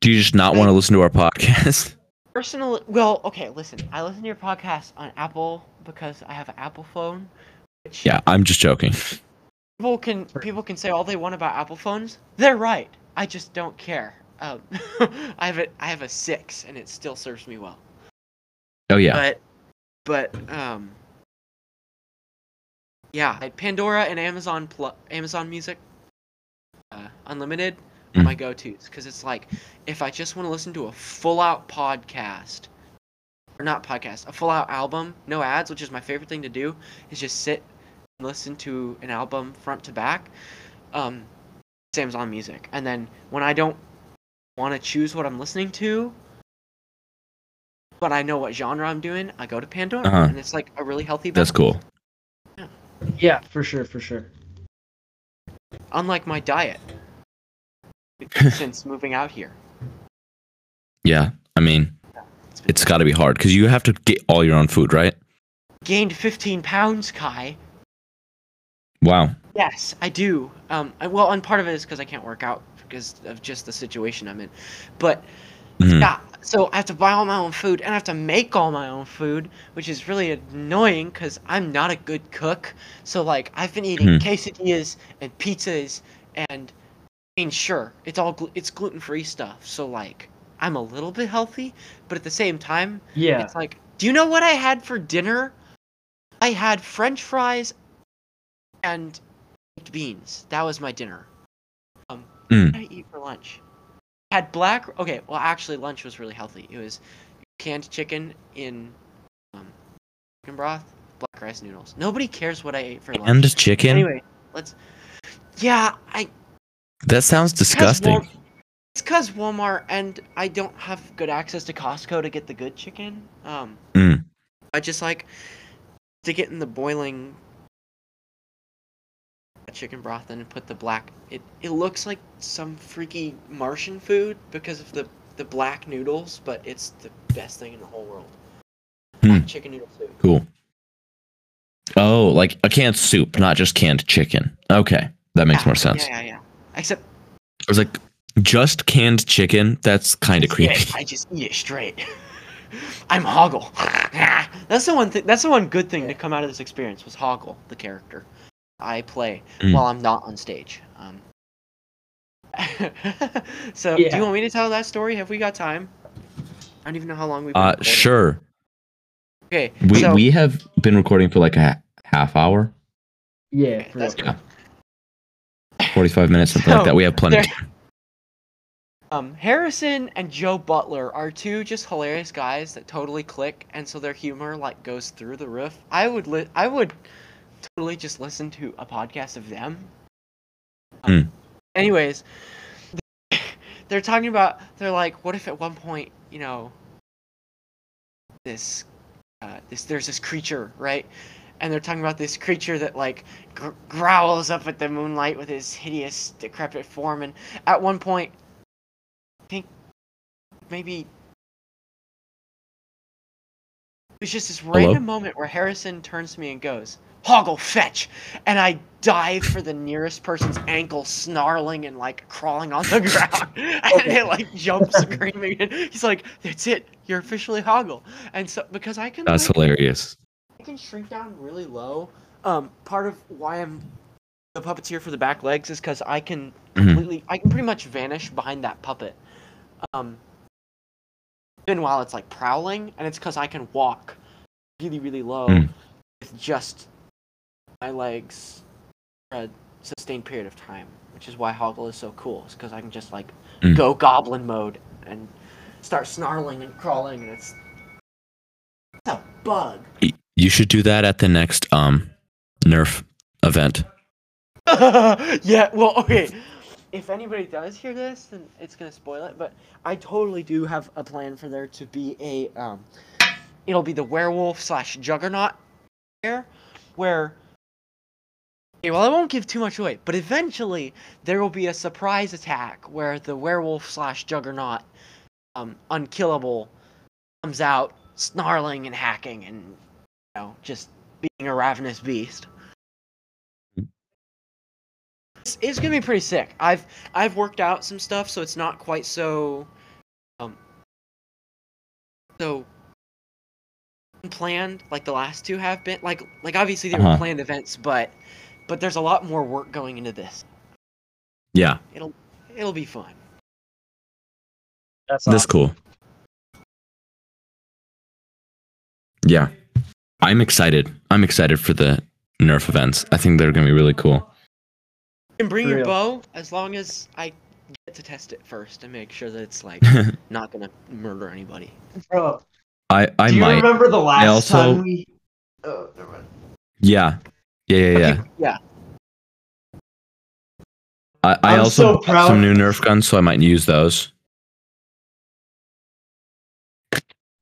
Do you just not want to listen to our podcast? personally, well, okay. Listen, I listen to your podcast on Apple because I have an Apple phone. Which yeah, I'm just joking. people can people can say all they want about Apple phones. They're right. I just don't care. Um, I have a I have a six, and it still serves me well. Oh yeah. But but um yeah, like Pandora and Amazon Plu- Amazon Music uh, Unlimited Mm. my go-tos because it's like if I just want to listen to a full-out podcast or not podcast, a full-out album, no ads, which is my favorite thing to do, is just sit and listen to an album front to back. Um, it's Amazon Music, and then when I don't want to choose what I'm listening to, but I know what genre I'm doing, I go to Pandora, Uh-huh. and it's like a really healthy. That's balance. cool. Yeah, for sure, for sure. Unlike my diet, since moving out here. Yeah. I mean, it's got to be hard because you have to get all your own food, right? Gained 15 pounds, Kai. Wow. Yes, I do. Um, I, well, and part of it is because I can't work out because of just the situation I'm in. But Mhm. Yeah, so I have to buy all my own food and I have to make all my own food, which is really annoying because I'm not a good cook. So like I've been eating Hmm. quesadillas and pizzas and mean sure it's all glu- it's gluten free stuff. So like I'm a little bit healthy, but at the same time Yeah. it's like do you know what I had for dinner? I had French fries and baked beans. That was my dinner. Um, Mm. what did I eat for lunch? Had black. Okay, well, actually, lunch was really healthy. It was canned chicken in um, chicken broth, black rice noodles. Nobody cares what I ate for lunch. And chicken. Anyway, let's. Yeah, I. that sounds 'cause disgusting. Wal- It's because Walmart and I don't have good access to Costco to get the good chicken. Um, Mm. I just like to get in the boiling chicken broth and put the black. It it looks like some freaky Martian food because of the the black noodles, but it's the best thing in the whole world. Hmm. Chicken noodle soup. Cool. Oh, like a canned soup, not just canned chicken. Okay, that makes Yeah, more sense. Yeah, yeah, yeah. Except I was like, just canned chicken. That's kind of creepy. I just eat it straight. I'm Hoggle. that's the one. thing. that's the one good thing to come out of this experience was Hoggle, the character I play mm. while I'm not on stage. Um, so, yeah. do you want me to tell that story? Have we got time? I don't even know how long we've. Been uh, recording. sure. Okay. We so, we have been recording for like a half hour. Yeah, okay, that's good. Yeah. 45 minutes, something so like that. We have plenty. Um, Harrison and Joe Butler are two just hilarious guys that totally click, and so their humor like goes through the roof. I would li- I would totally just listen to a podcast of them. Um, mm. Anyways, they're talking about they're like, what if at one point you know this uh, this there's this creature right and they're talking about this creature that like gr- growls up at the moonlight with his hideous decrepit form and at one point i think maybe there's just this random moment where harrison turns to me and goes hoggle fetch! And i dive for the nearest person's ankle snarling and like crawling on the ground. And it like jumps screaming. And he's like that's it. You're officially hoggle. And so because i can That's like, hilarious. I can shrink down really low. Um, part of why I'm the puppeteer for the back legs is because I can Mhm. completely, I can pretty much vanish behind that puppet. Um, even while it's like prowling, and it's because I can walk really, really low Mm. with just my legs for a sustained period of time, which is why Hoggle is so cool. Is because I can just like Mm. go goblin mode and start snarling and crawling, and it's it's a bug. You should do that at the next um Nerf event. yeah, well, okay. If anybody does hear this, then it's gonna spoil it. But I totally do have a plan for there to be a um, it'll be the werewolf slash juggernaut there, where. Okay, well, I won't give too much away, but eventually there will be a surprise attack where the werewolf slash juggernaut, um, unkillable, comes out snarling and hacking and know just being a ravenous beast it's, it's gonna be pretty sick. I've I've worked out some stuff, so it's not quite so um so planned like the last two have been. Like like obviously they were Uh-huh. planned events, but but there's a lot more work going into this. Yeah, It'll it'll be fun. That's that's cool. Yeah, I'm excited. I'm excited for the Nerf events. I think they're gonna be really cool. You can bring your bow as long as I get to test it first and make sure that it's like not gonna murder anybody. Bro, I I do you might. remember the last also- time we? Oh, never mind. Yeah, yeah, yeah, yeah. Okay, yeah. I, I I'm also so bought proud. some new Nerf guns, so I might use those.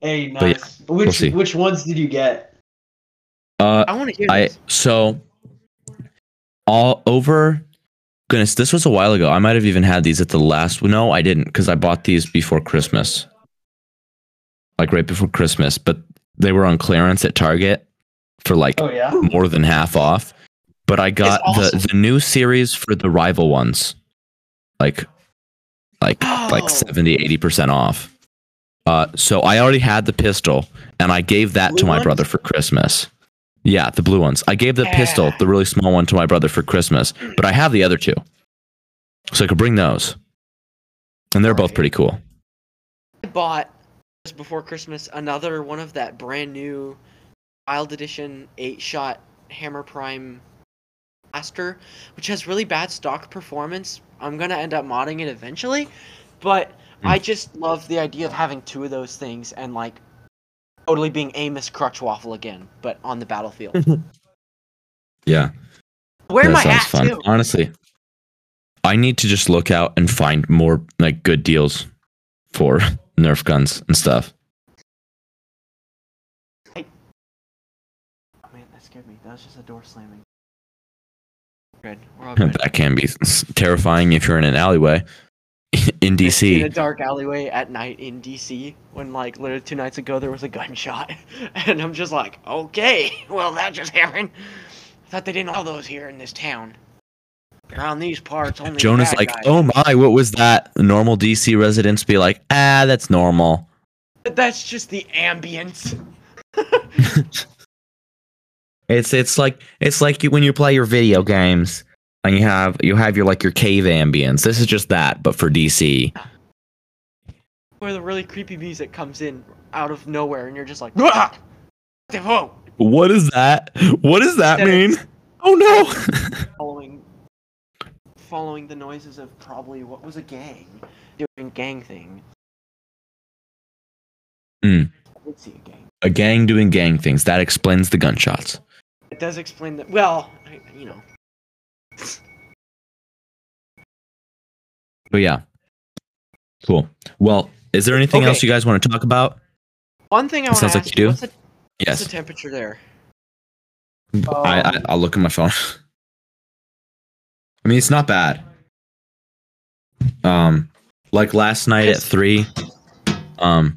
Hey, But yeah, nice. which see. which ones did you get? Uh, I want to hear I this. so all over. Goodness, this was a while ago. I might have even had these at the last. No, I didn't because I bought these before Christmas, like right before Christmas. But they were on clearance at Target for like Oh yeah. more than half off. But I got awesome. the the new series for the rival ones, like like like Oh. 70 80 percent off. Uh, so I already had the pistol, and I gave that Blue to my ones? brother for Christmas. Yeah, the blue ones. I gave the pistol, the really small one, to my brother for Christmas, but I have the other two, so I could bring those, and they're both pretty cool. I bought just before Christmas another one of that brand new Wild Edition eight shot Hammer Prime blaster, which has really bad stock performance. I'm gonna end up modding it eventually, but Hmm. I just love the idea of having two of those things and like totally being Amos Crutchwaffle again, but on the battlefield. Yeah, Wear that my sounds hat fun. too. Honestly, I need to just look out and find more like good deals for Nerf guns and stuff. Oh, man, that scared me. That was just a door slamming. Good. We're all good. that can be terrifying if you're in an alleyway in DC. in a dark alleyway at night in DC when like literally two nights ago there was a gunshot and I'm just like okay well that just happened I thought they didn't allow those here in this town around these parts only Jonah's like, guys." "Oh my, what was that?" Normal DC residents be like, "Ah, that's normal." But that's just the ambience It's it's like it's like you, when you play your video games and you have you have your like your cave ambience. This is just that, but for DC. where the really creepy music comes in out of nowhere and you're just like "Ah! whoa What is that? What does that That mean? Oh no! following following the noises of probably what was a gang doing gang thing Mm. I did see a gang A gang doing gang things. That explains the gunshots. It does explain that. Well, I, you know, But yeah, cool. Well, is there anything Okay. else you guys want to talk about? one thing I want to Sounds ask like you do. What's the, what's Yes, the temperature there? I, I I'll look at my phone. I mean, it's not bad. Um, like last night at three, um,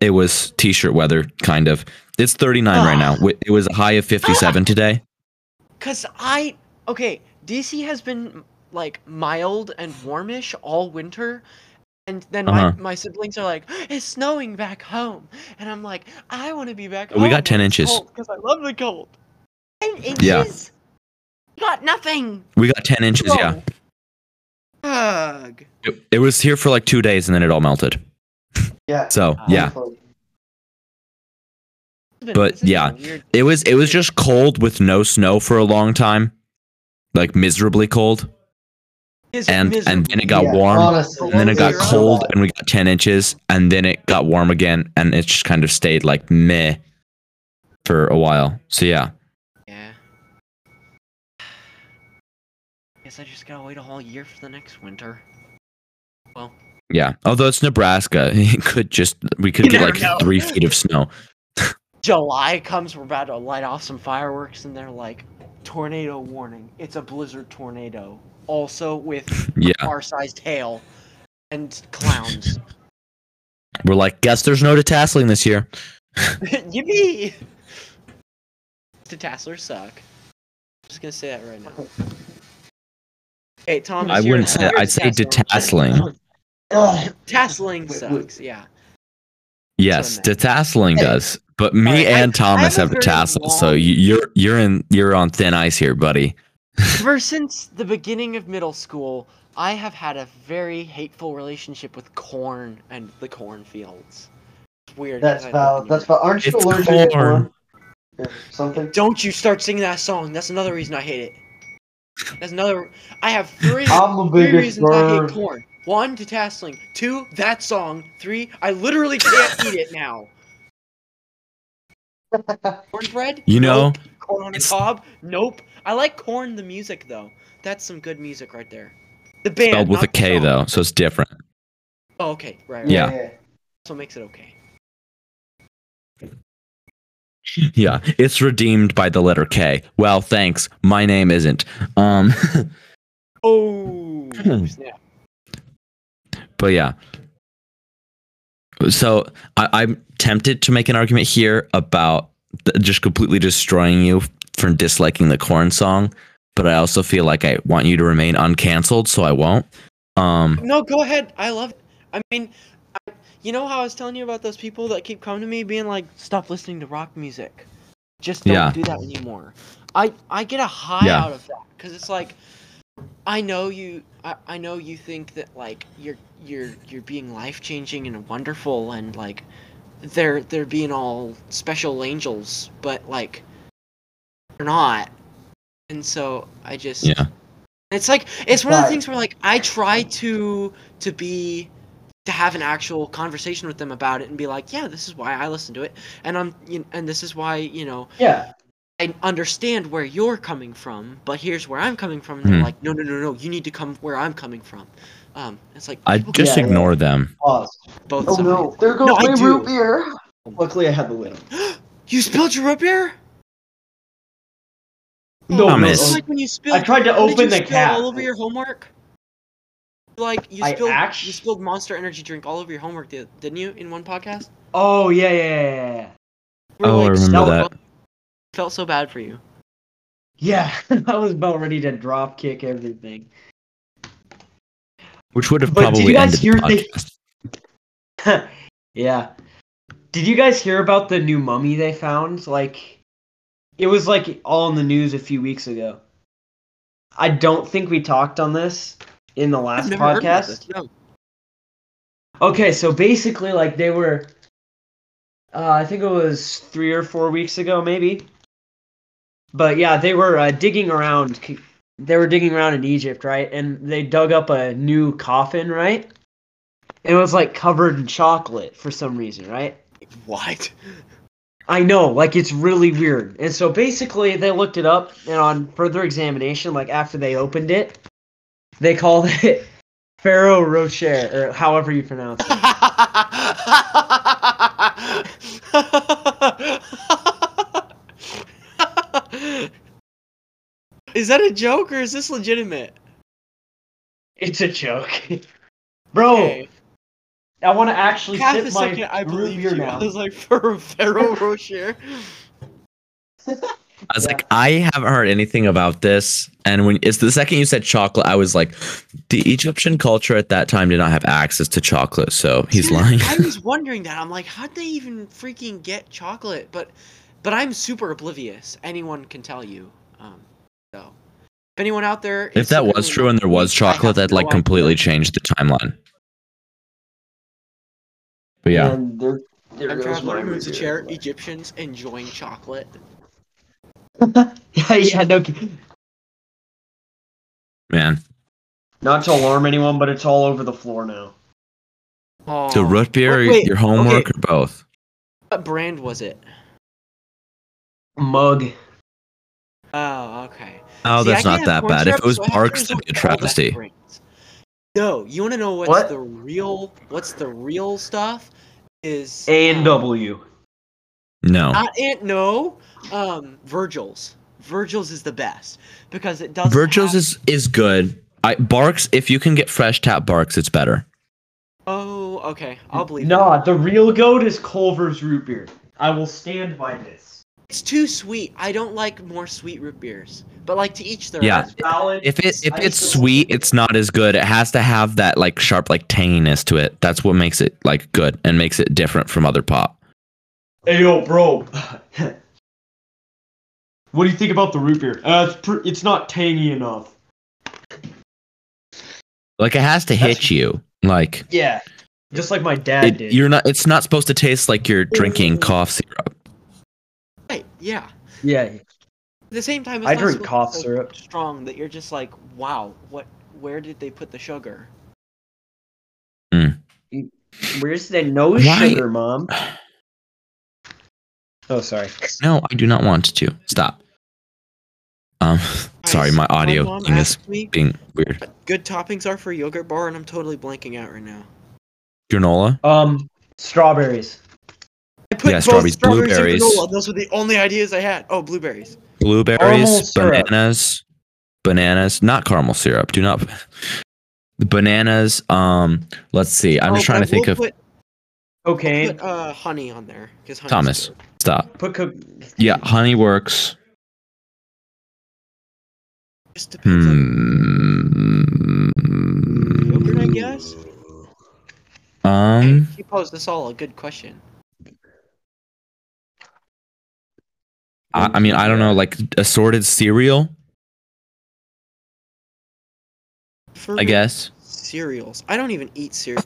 it was t-shirt weather, kind of. It's 39 right now. Ah. It was a high of 57 today. Cause I okay, DC has been like mild and warmish all winter. And then Uh-huh. my, my siblings are like, it's snowing back home. And I'm like, I want to be back home. We got 10 inches. Because I love the cold. 10 inches? Yeah. You got nothing. We got 10 inches, yeah. Ugh. It, it was here for like two days and then it all melted. Yeah. So, Ah. yeah. It's But, this has been yeah. It was it was just cold with no snow for a long time. Like miserably cold. It's And and then it got Yeah, warm. honestly, and then it got cold and we got 10 inches and then it got warm again and it just kind of stayed like meh for a while so yeah Yeah. Guess I just gotta wait a whole year for the next winter. Well, yeah although it's nebraska it could just we could You get like know. three feet of snow July comes, we're about to light off some fireworks, and they're like, tornado warning. It's a blizzard tornado. Also with yeah car-sized hail and clowns. we're like guess there's no detasseling this year Yippee! The Tasslers suck. I'm just gonna say that right now. Hey, Thomas. i wouldn't say you're a i'd say Tasseler. detasseling Ugh. Tasseling Wait, sucks, yeah. yes what I meant. detasseling does but me Alright, I- and thomas I have have a a tassel so long- you- you're you're in you're on thin ice here buddy Ever since the beginning of middle school, I have had a very hateful relationship with corn and the cornfields. It's weird. 'cause That's I live valid. near That's valid. Aren't you It's allergic to corn. corn? Or something? Don't you start singing that song. That's another reason I hate it. That's another. I have three, I'm the three biggest reasons I hate corn. One, detasseling. Two, that song. Three, I literally can't eat it now. Cornbread? You know, Nope. Corn on it's- cob? Nope. I like Korn the music though. That's some good music right there. The band. spelled with a k song. though so it's different Oh, okay. Right. right. Yeah. yeah. So makes it okay. Yeah, it's redeemed by the letter K. Well, thanks. My name isn't. Um, Oh snap! but yeah. So I, I'm tempted to make an argument here about just completely destroying you for disliking the corn song, but I also feel like I want you to remain uncanceled, so I won't. Um, No, go ahead. I love. I mean, You know how I was telling you about those people that keep coming to me being like, "Stop listening to rock music. Just don't Yeah. do that anymore." I I get a high Yeah. out of that because it's like, I know you. I, I know you think that like you're you're you're being life changing and wonderful and like they're they're being all special angels, but like they're not. And so I just Yeah. it's like it's one of the things where like I try to to be to have an actual conversation with them about it and be like, yeah, this is why I listen to it, and I'm you and this is why you know Yeah. I understand where you're coming from, but here's where I'm coming from. And they're Hmm. like, no, no, no, no, you need to come where I'm coming from. Um, it's like I just Yeah, yeah. ignore them. Pause. both Oh sides. no, there goes No, I my do. root beer. Luckily, I had the lid. You spilled your root beer? No, Oh, Thomas. it's like when you spilled. I tried to when did open you the cap. all over your homework. Like you I spilled, actu- you spilled Monster Energy drink all over your homework, di- didn't you? In one podcast. Oh yeah, yeah, yeah, yeah, yeah. We were Oh, I remember that. Felt so bad for you. Yeah, I was about ready to drop kick everything. Which would have But did you guys ended the hear they- yeah. Did you guys hear about the new mummy they found? Like, it was like all in the news a few weeks ago. I don't think we talked on this in the I've last never heard about podcast. this, No. Okay, so basically, like they were, uh, I think it was three or four weeks ago, maybe. But yeah, they were uh, digging around. They were digging around in Egypt, right? And they dug up a new coffin, right? And It was like covered in chocolate for some reason, right? What? I know, like it's really weird. And so basically, they looked it up, and on further examination, like after they opened it, they called it Pharaoh Rocher, or however you pronounce it. is that a joke or is this legitimate? It's a joke. Bro, Okay. I want to actually Half sip a my second, I root believe beer you. now. I was like, for Pharaoh Rocher. I was Yeah. like, I haven't heard anything about this. And when it's the second you said chocolate, I was like, the Egyptian culture at that time did not have access to chocolate, so he's Dude, lying. I was wondering that. I'm like, how'd they even freaking get chocolate? But, but I'm super oblivious. Anyone can tell you. So, if anyone out there, if that was true and there was chocolate, that like completely changed the timeline. But yeah, And there, there Time goes traveler my moves a root chair. Egyptians enjoying chocolate. yeah, yeah, no, man. not to alarm anyone, but it's all over the floor now. Oh, So root beer, wait, your homework, okay, or both? What brand was it? Mug. Oh, okay. Oh, See, that's can't that corn bad. If it was so I have to Barq's, resort that'd be a to all that travesty. No, you want to know what's What? the real? What's the real stuff? Is A and um, W. No. Not Ant. No. Um, Virgil's. Virgil's is the best because it does. Virgil's is is good. I Barq's, if you can get fresh tap Barq's, it's better. Oh, okay. I'll believe. Nah, it. the real goat is Culver's root beer. I will stand by this. It's too sweet. I don't like more sweet root beers. But like to each their Yeah. own. Valid. If it if it's sweet, it's not as good. It has to have that like sharp like tanginess to it. That's what makes it like good and makes it different from other pop. Hey yo, bro. what do you think about the root beer? Uh, it's pr- it's not tangy enough. Like it has to That's- hit you. Like Yeah. Just like my dad it, did. you're not. It's not supposed to taste like you're drinking cough syrup. Right. Yeah. Yeah. At the same time, it's I not drink supposed cough so syrup. Strong that you're just like, wow, what? Where did they put the sugar? Mm. Where's the no Why- sugar, mom? Oh, sorry. No, I do not want to. Stop. Um, sorry, my audio mom thing is me being weird. good toppings are for yogurt bar, and I'm totally blanking out right now. Granola. Um, strawberries. I put Yeah, both strawberries, strawberries, blueberries. and granola. Those were the only ideas I had. Oh, blueberries. blueberries, Caramel syrup. bananas, bananas, not caramel syrup. Do not. The bananas. Um, let's see. I'm Oh, just trying but to think we'll of Put, Cocaine. put uh, honey on there because Thomas. Stop. Put co- Yeah, honey works. Just depends on Hmm. yogurt, I guess. Um, He posed us all a good question. I, I mean, I don't know, like assorted cereal, For I guess. cereals. I don't even eat cereal.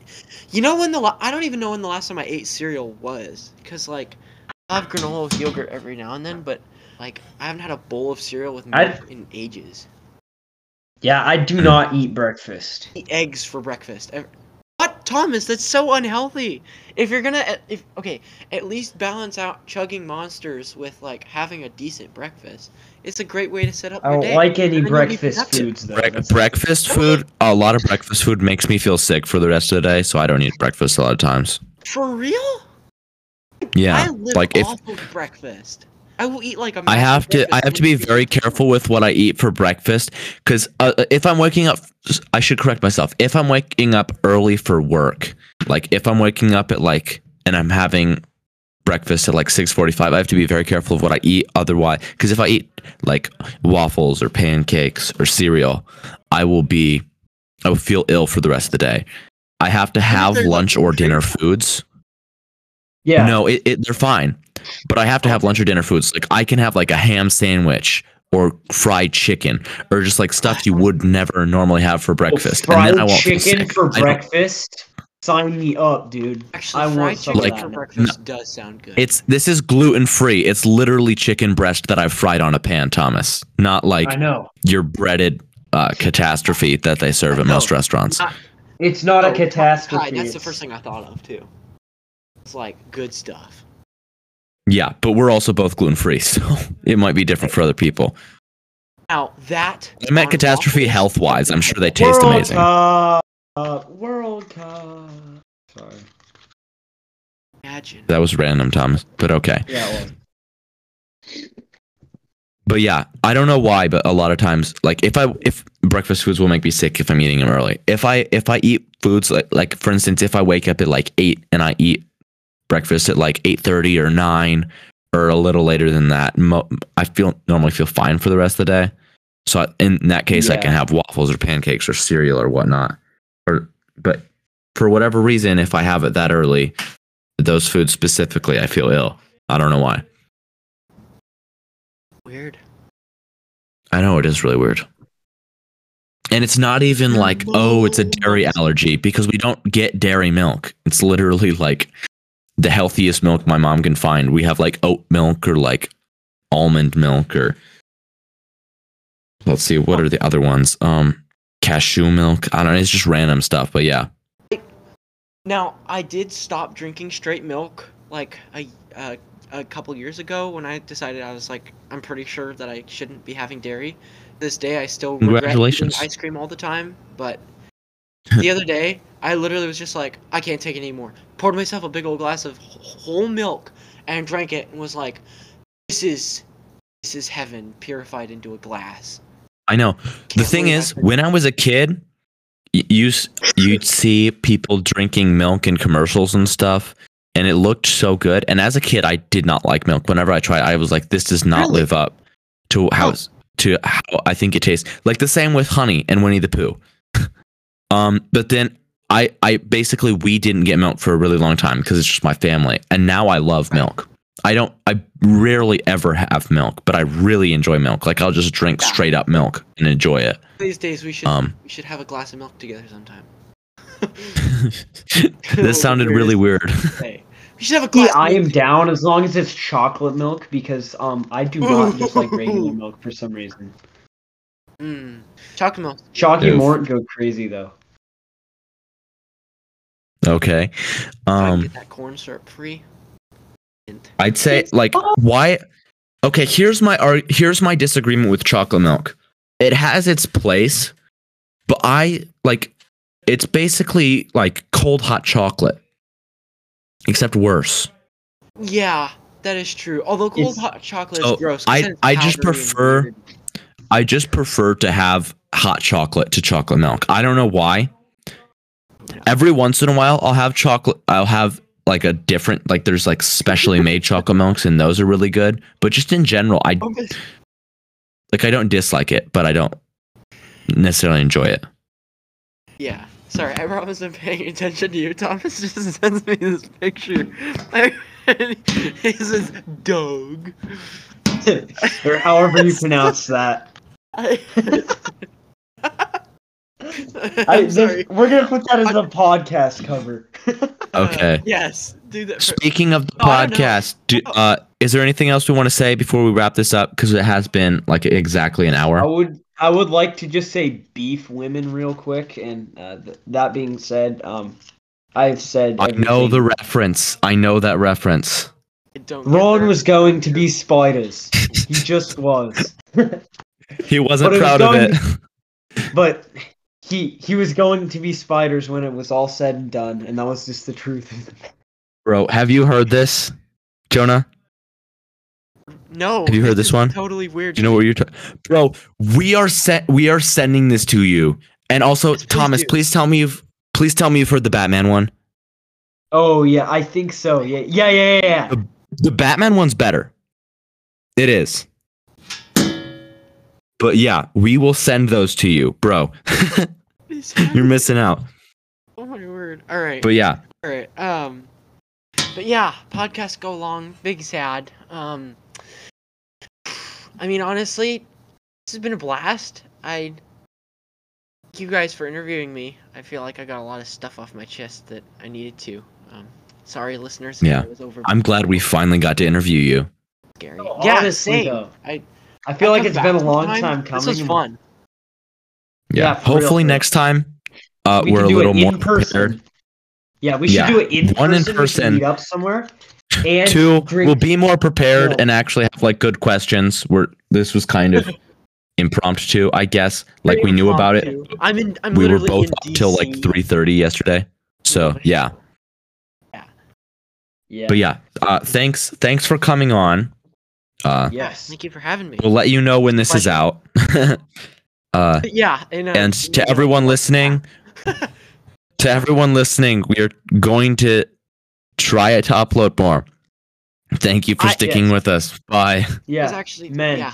You know when the la- I don't even know when the last time I ate cereal was because like I have granola with yogurt every now and then, but like I haven't had a bowl of cereal with I- milk in ages. Yeah, I do hmm. not eat breakfast. Eat eggs for breakfast. Ev- What, Thomas? That's so unhealthy. If you're gonna, if okay, at least balance out chugging monsters with like having a decent breakfast. It's a great way to set up I your don't day. like any and then you'll be breakfast foods though. Bre- breakfast food, a lot of breakfast food makes me feel sick for the rest of the day, so I don't eat breakfast a lot of times. For real? Yeah, I live like if off of breakfast. I will eat like a. I massive have to, I have to be very careful with what I eat for breakfast because uh, if I'm waking up, I should correct myself. If I'm waking up early for work, like if I'm waking up at like and I'm having breakfast at like 6:45, I have to be very careful of what I eat. Otherwise, because if I eat like waffles or pancakes or cereal, I will be, I will feel ill for the rest of the day. I have to have lunch or dinner foods. Yeah. No, it, it, they're fine. But I have to have lunch or dinner foods. Like I can have like a ham sandwich or fried chicken or just like stuff you would never normally have for breakfast. Fried and then I won't chicken for I don't- breakfast. Sign me up, dude. Actually, I want fried some chicken Like- for of that. breakfast does sound good. It's this is gluten free. It's literally chicken breast that I've fried on a pan, Thomas. Not like I know. your breaded uh, catastrophe that they serve at No. most restaurants. Not- It's not Oh, a catastrophe. Hi, that's the first thing I thought of too. It's like good stuff. Yeah, but we're also both gluten free, so it might be different for other people. Now that I meant on catastrophe health wise. I'm sure they taste World amazing. Cup. World Cup. Sorry. Imagine. That was random, Thomas, but okay. Yeah, it. But yeah, I don't know why, but a lot of times, like if I if breakfast foods will make me sick if I'm eating them early. If I if I eat foods like like for instance, if I wake up at like eight and I eat breakfast at like eight thirty or nine or a little later than that, mo- I feel normally feel fine for the rest of the day. So I- in that case, I can have waffles or pancakes or cereal or whatnot. Or but for whatever reason, if I have it that early, those foods specifically, I feel ill. I don't know why. Weird. I know it is really weird. And it's not even like, oh, it's a dairy allergy because we don't get dairy milk. It's literally like the healthiest milk my mom can find. We have like oat milk or like almond milk or let's see, what are the other ones? Um cashew milk. I don't know, it's just random stuff, but yeah. Now I did stop drinking straight milk like a uh, a couple years ago when I decided I was like I'm pretty sure that I shouldn't be having dairy. This day I still regret eating ice cream all the time, but the other day I literally was just like I can't take it anymore. Poured myself a big old glass of whole milk and drank it and was like this is this is heaven purified into a glass. I know. The Can't thing is, when I was a kid, you you'd see people drinking milk in commercials and stuff, and it looked so good. And as a kid, I did not like milk. Whenever I tried, I was like, "This does not Really? live up to how oh. Huh. to how I think it tastes." Like the same with honey and Winnie the Pooh. Um, but then I I basically we didn't get milk for a really long time because it's just my family, and now I love milk. I don't. I rarely ever have milk, but I really enjoy milk. Like I'll just drink Yeah. straight up milk and enjoy it. these days we should Um, we should have a glass of milk together sometime. this sounded really weird. Hey, we should have a glass. Yeah, I am down as long as it's chocolate milk because um I do not just like regular milk for some reason. Mm, chocolate milk. Chalky Oof. Mort go crazy though. okay. Um, get that corn syrup free. I'd say like why? Okay, here's my arg- here's my disagreement with chocolate milk. It has its place, but I like it's basically like cold hot chocolate, except worse. Yeah, that is true. Although cold It's- hot chocolate So, is gross. 'cause I- I just powdery and prefer- weird. I just prefer to have hot chocolate to chocolate milk. I don't know why. Every once in a while, I'll have chocolate. I'll have like a different, like there's like specially made chocolate milks, and those are really good. But just in general, I Okay. like I don't dislike it, but I don't necessarily enjoy it. Yeah, Sorry, I wasn't paying attention to you. Thomas just sends me this picture. And he says, dog. or however you pronounce that. I, I, I'm this- we're gonna put that as a podcast cover. Okay. yes, do that. For, Speaking of the Oh, podcast, do, uh, is there anything else we want to say before we wrap this up? Because it has been like exactly an hour. I hour. would I would like to just say beef women real quick, and uh, th- that being said, um, I've said I know the reference. I know that reference. I don't Ron was going to be spiders. He just was. He wasn't But it was proud of going- it. But he he was going to be spiders when it was all said and done, and that was just the truth. Bro, have you heard this, Jonah? No. Have you heard this this one? Totally weird. Do you know what you're talking? Bro, we are set. We are sending this to you. And also, Yes, please Thomas, do. please tell me you've. Please tell me you've heard the Batman one. Oh yeah, I think so. Yeah, yeah, yeah, yeah. yeah. The Batman one's better. It is. But yeah, we will send those to you, bro. You're missing out. Oh my word. All right. But yeah, All right. Um, but yeah, podcasts go long. Big sad. Um, I mean, honestly, this has been a blast. I thank you guys for interviewing me. I feel like I got a lot of stuff off my chest that I needed to. Um, sorry, listeners. Yeah. I was over. I'm glad we finally got to interview you. Scary. No, yeah, honestly, same. though, I I feel like it's been a long sometime. time coming. This was fun. Yeah. Yeah, Hopefully real. next time, uh, we we're a little it more in person. prepared. Yeah, we should Yeah, do it in one in person. We should person. Meet up somewhere. And Two, drink. we'll be more prepared Yeah. and actually have like good questions. Where this was kind of impromptu, I guess. Like we knew about it. Impromptu. I'm in. I'm We were both in up till like DC. 3:30 yesterday. So yeah, yeah. but yeah. Uh, thanks, thanks for coming on. Uh, Yes. Thank you for having me. we'll let you know when this is out. uh, yeah, and, uh, and to everyone listening, to everyone listening, we are going to try it to upload more. Thank you for I- sticking yes. with us. Bye. It was Yeah. actually man. yeah.